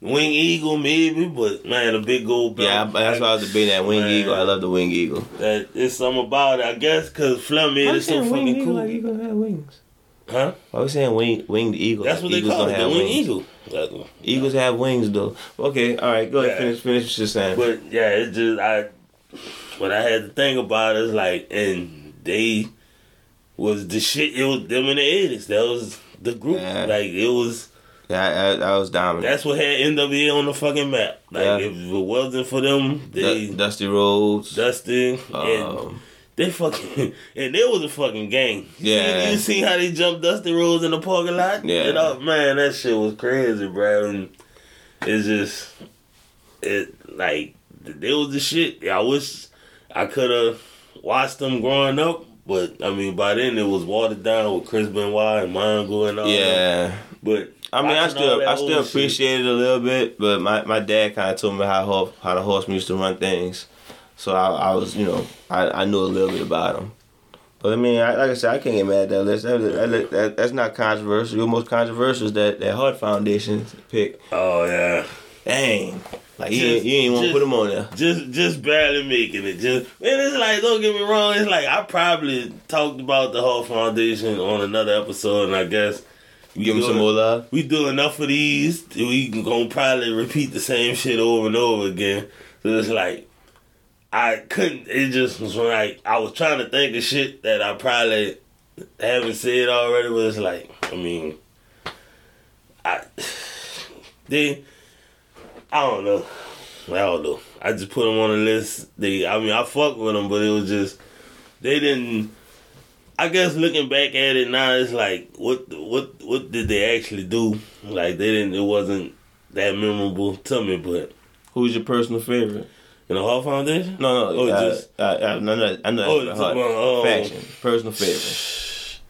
wing eagle, maybe, but man, the big gold belt. yeah. That's why I was debating that Wing Man. Eagle. I love the Wing Eagle. That it's something about it, I guess, because Flair is it so fucking cool. eagle have wings? huh? Why we saying wing winged eagle? That's Like, what they call don't it, the wing wings. eagle. That- Eagles have wings though. Okay, all right. Go ahead. Yeah. Finish. Finish what you're saying. But yeah, it just I what I had to think about is like and they was the shit it was them in the eighties. That was the group. Yeah. Like it was yeah, I, I, was dominant. that's what had NWA on the fucking map. Like Yeah. if it wasn't for them, they Du- Dusty Rhodes. And um, they fucking and there was a fucking gang. Yeah. You, you see how they jumped Dusty Rhodes in the parking lot? Yeah. You know, man, that shit was crazy, bro. And it's just it like they was the shit. I wish I could have watched them growing up, but I mean by then it was watered down with Chris Benoit and Mongo and all that. yeah. But I mean, I still, I still shit- appreciate it a little bit, but my, my dad kind of told me how how the horsemen used to run things, so I, I was, you know, I, I knew a little bit about them. But I mean, I, like I said, I can't get mad at that list. That, that, that, that's not controversial. The most controversial is that that Hart Foundation pick. Oh yeah. Dang, like you, Just- ain't- you ain't want to put him on there. just just barely making it. Just and it's like don't get me wrong. It's like I probably talked about the whole foundation on another episode, and I guess we Give do some more love. We do enough of these. We gonna probably repeat the same shit over and over again. So it's like I couldn't. It just was like I was trying to think of shit that I probably haven't said already. But it's like I mean, I they I don't know. I don't know. I just put them on the list. They, I mean, I fuck with them, but it was just they didn't. I guess looking back at it now, it's like what what what did they actually do? Like they didn't. It wasn't that memorable to me. But Who's your personal favorite? in the Hart Foundation, No, no, Oh, uh, just- uh, uh, no, no, I know. Oh, that's talking hard. about, um, faction, personal favorite.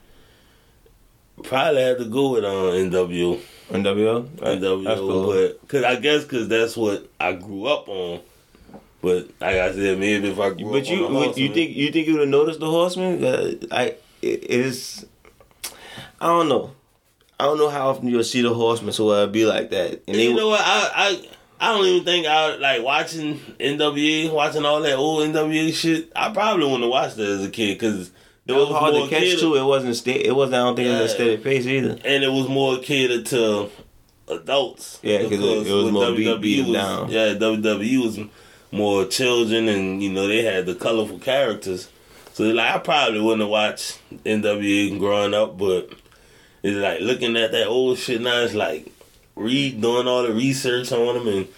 probably had to go with uh, NWO. NWO, right? NWO, cool. but cause I guess cause that's what I grew up on. But like I said, maybe if I grew But you, on the would- you think you think you would have noticed the Horseman? Uh, I it is. I don't know. I don't know how often you'll see the Horseman, so it'll be like that. And they, you know what? I I I don't even think I like watching NWA, watching all that old NWA shit. I probably wouldn't have watched that as a kid because it was hard to catch catered- too. It wasn't sta- It wasn't. I don't think it was a steady pace either. and it was more catered to adults. Yeah, 'cause it- it was more beat- WWE beat was, down. Yeah, WWE was more children, and you know they had the colorful characters. So like I probably wouldn't have watched NWA growing up, but it's like looking at that old shit now. It's like read doing all the research on them and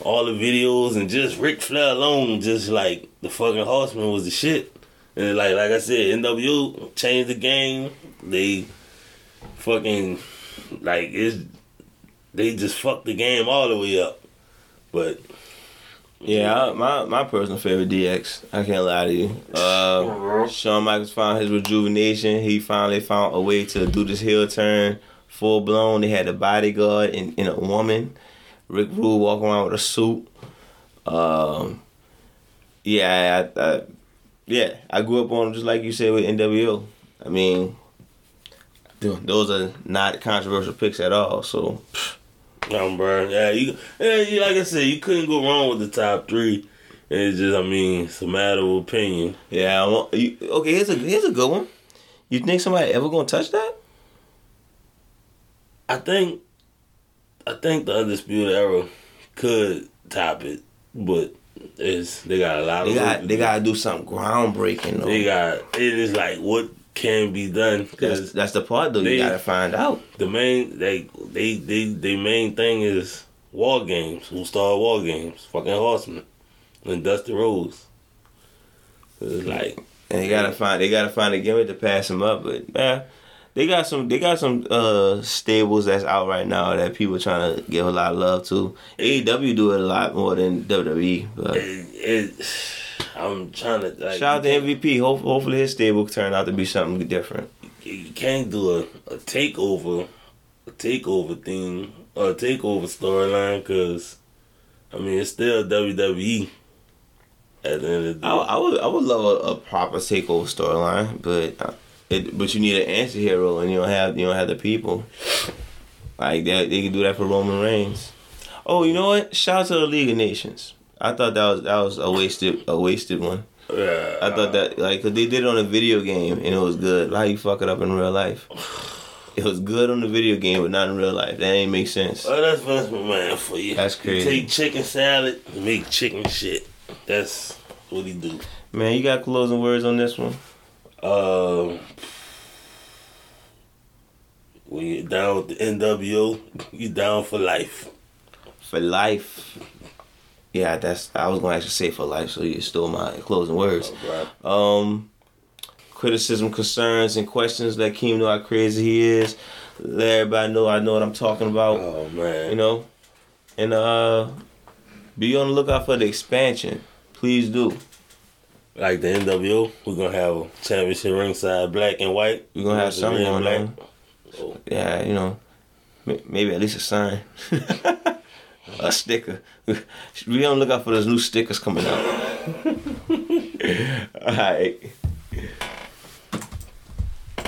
all the videos and just Ric Flair alone, just like the fucking Horseman was the shit. And like like I said, NWO changed the game. They fucking like it's they just fucked the game all the way up. But Yeah, I, my my personal favorite DX. I can't lie to you. Uh, Shawn Michaels found his rejuvenation. He finally found a way to do this heel turn full blown. They had a bodyguard in, in a woman. Rick Rude walking around with a suit. Um, yeah, I, I, yeah, I grew up on just like you said with NWO. I mean, those are not controversial picks at all. So um, bro, yeah, you, yeah, you, like I said, you couldn't go wrong with the top three. It's just, I mean, it's a matter of opinion. yeah, you, okay. Here's a here's a good one. You think somebody ever gonna touch that? I think, I think the undisputed era could top it, but it's they got a lot They got to they do. gotta do something groundbreaking though. they got it is like what can be done that's because that's the part though. they- you gotta find out. the main they they they the main thing is war games. Who started war games? Fucking Horseman and Dusty Rhodes. It's like And they gotta find they gotta find a gimmick to pass them up. But yeah, they got some they got some uh stables that's out right now that people trying to give a lot of love to. AEW do it a lot more than WWE. But it, it I'm trying to like, shout out to MVP. Hope, hopefully his stable turn out to be something different. you can't do a, a takeover a takeover thing or a takeover storyline because I mean it's still WWE at the end of the I, day. I would I would love a, a proper takeover storyline, but uh, it but you need an anti-hero and you don't have you don't have the people. Like that they can do that for Roman Reigns. Oh, you know what? Shout out to the League of Nations. I thought that was that was a wasted a wasted one. yeah, I thought that like cause they did it on a video game and it was good. How you fuck it up in real life? It was good on the video game, but not in real life. That ain't make sense. Oh, that's Vince McMahon for you. That's You crazy. take chicken salad make chicken shit. That's what he do. Man, you got closing words on this one? Um, when you're down with the NWO, you down for life. For life. Yeah, that's I was gonna actually say for life, so you stole my closing words. Right. Um, criticism, concerns, and questions. Let Keem know how crazy he is. Let everybody know I know what I'm talking about. Oh man, You know, and uh, be on the lookout for the expansion. Please do. like the NWO, we're gonna have a championship ringside black and white. We're gonna have something red and going on. Oh, Yeah, you know, maybe at least a sign, a sticker. Be on the lookout for those new stickers coming out. All right.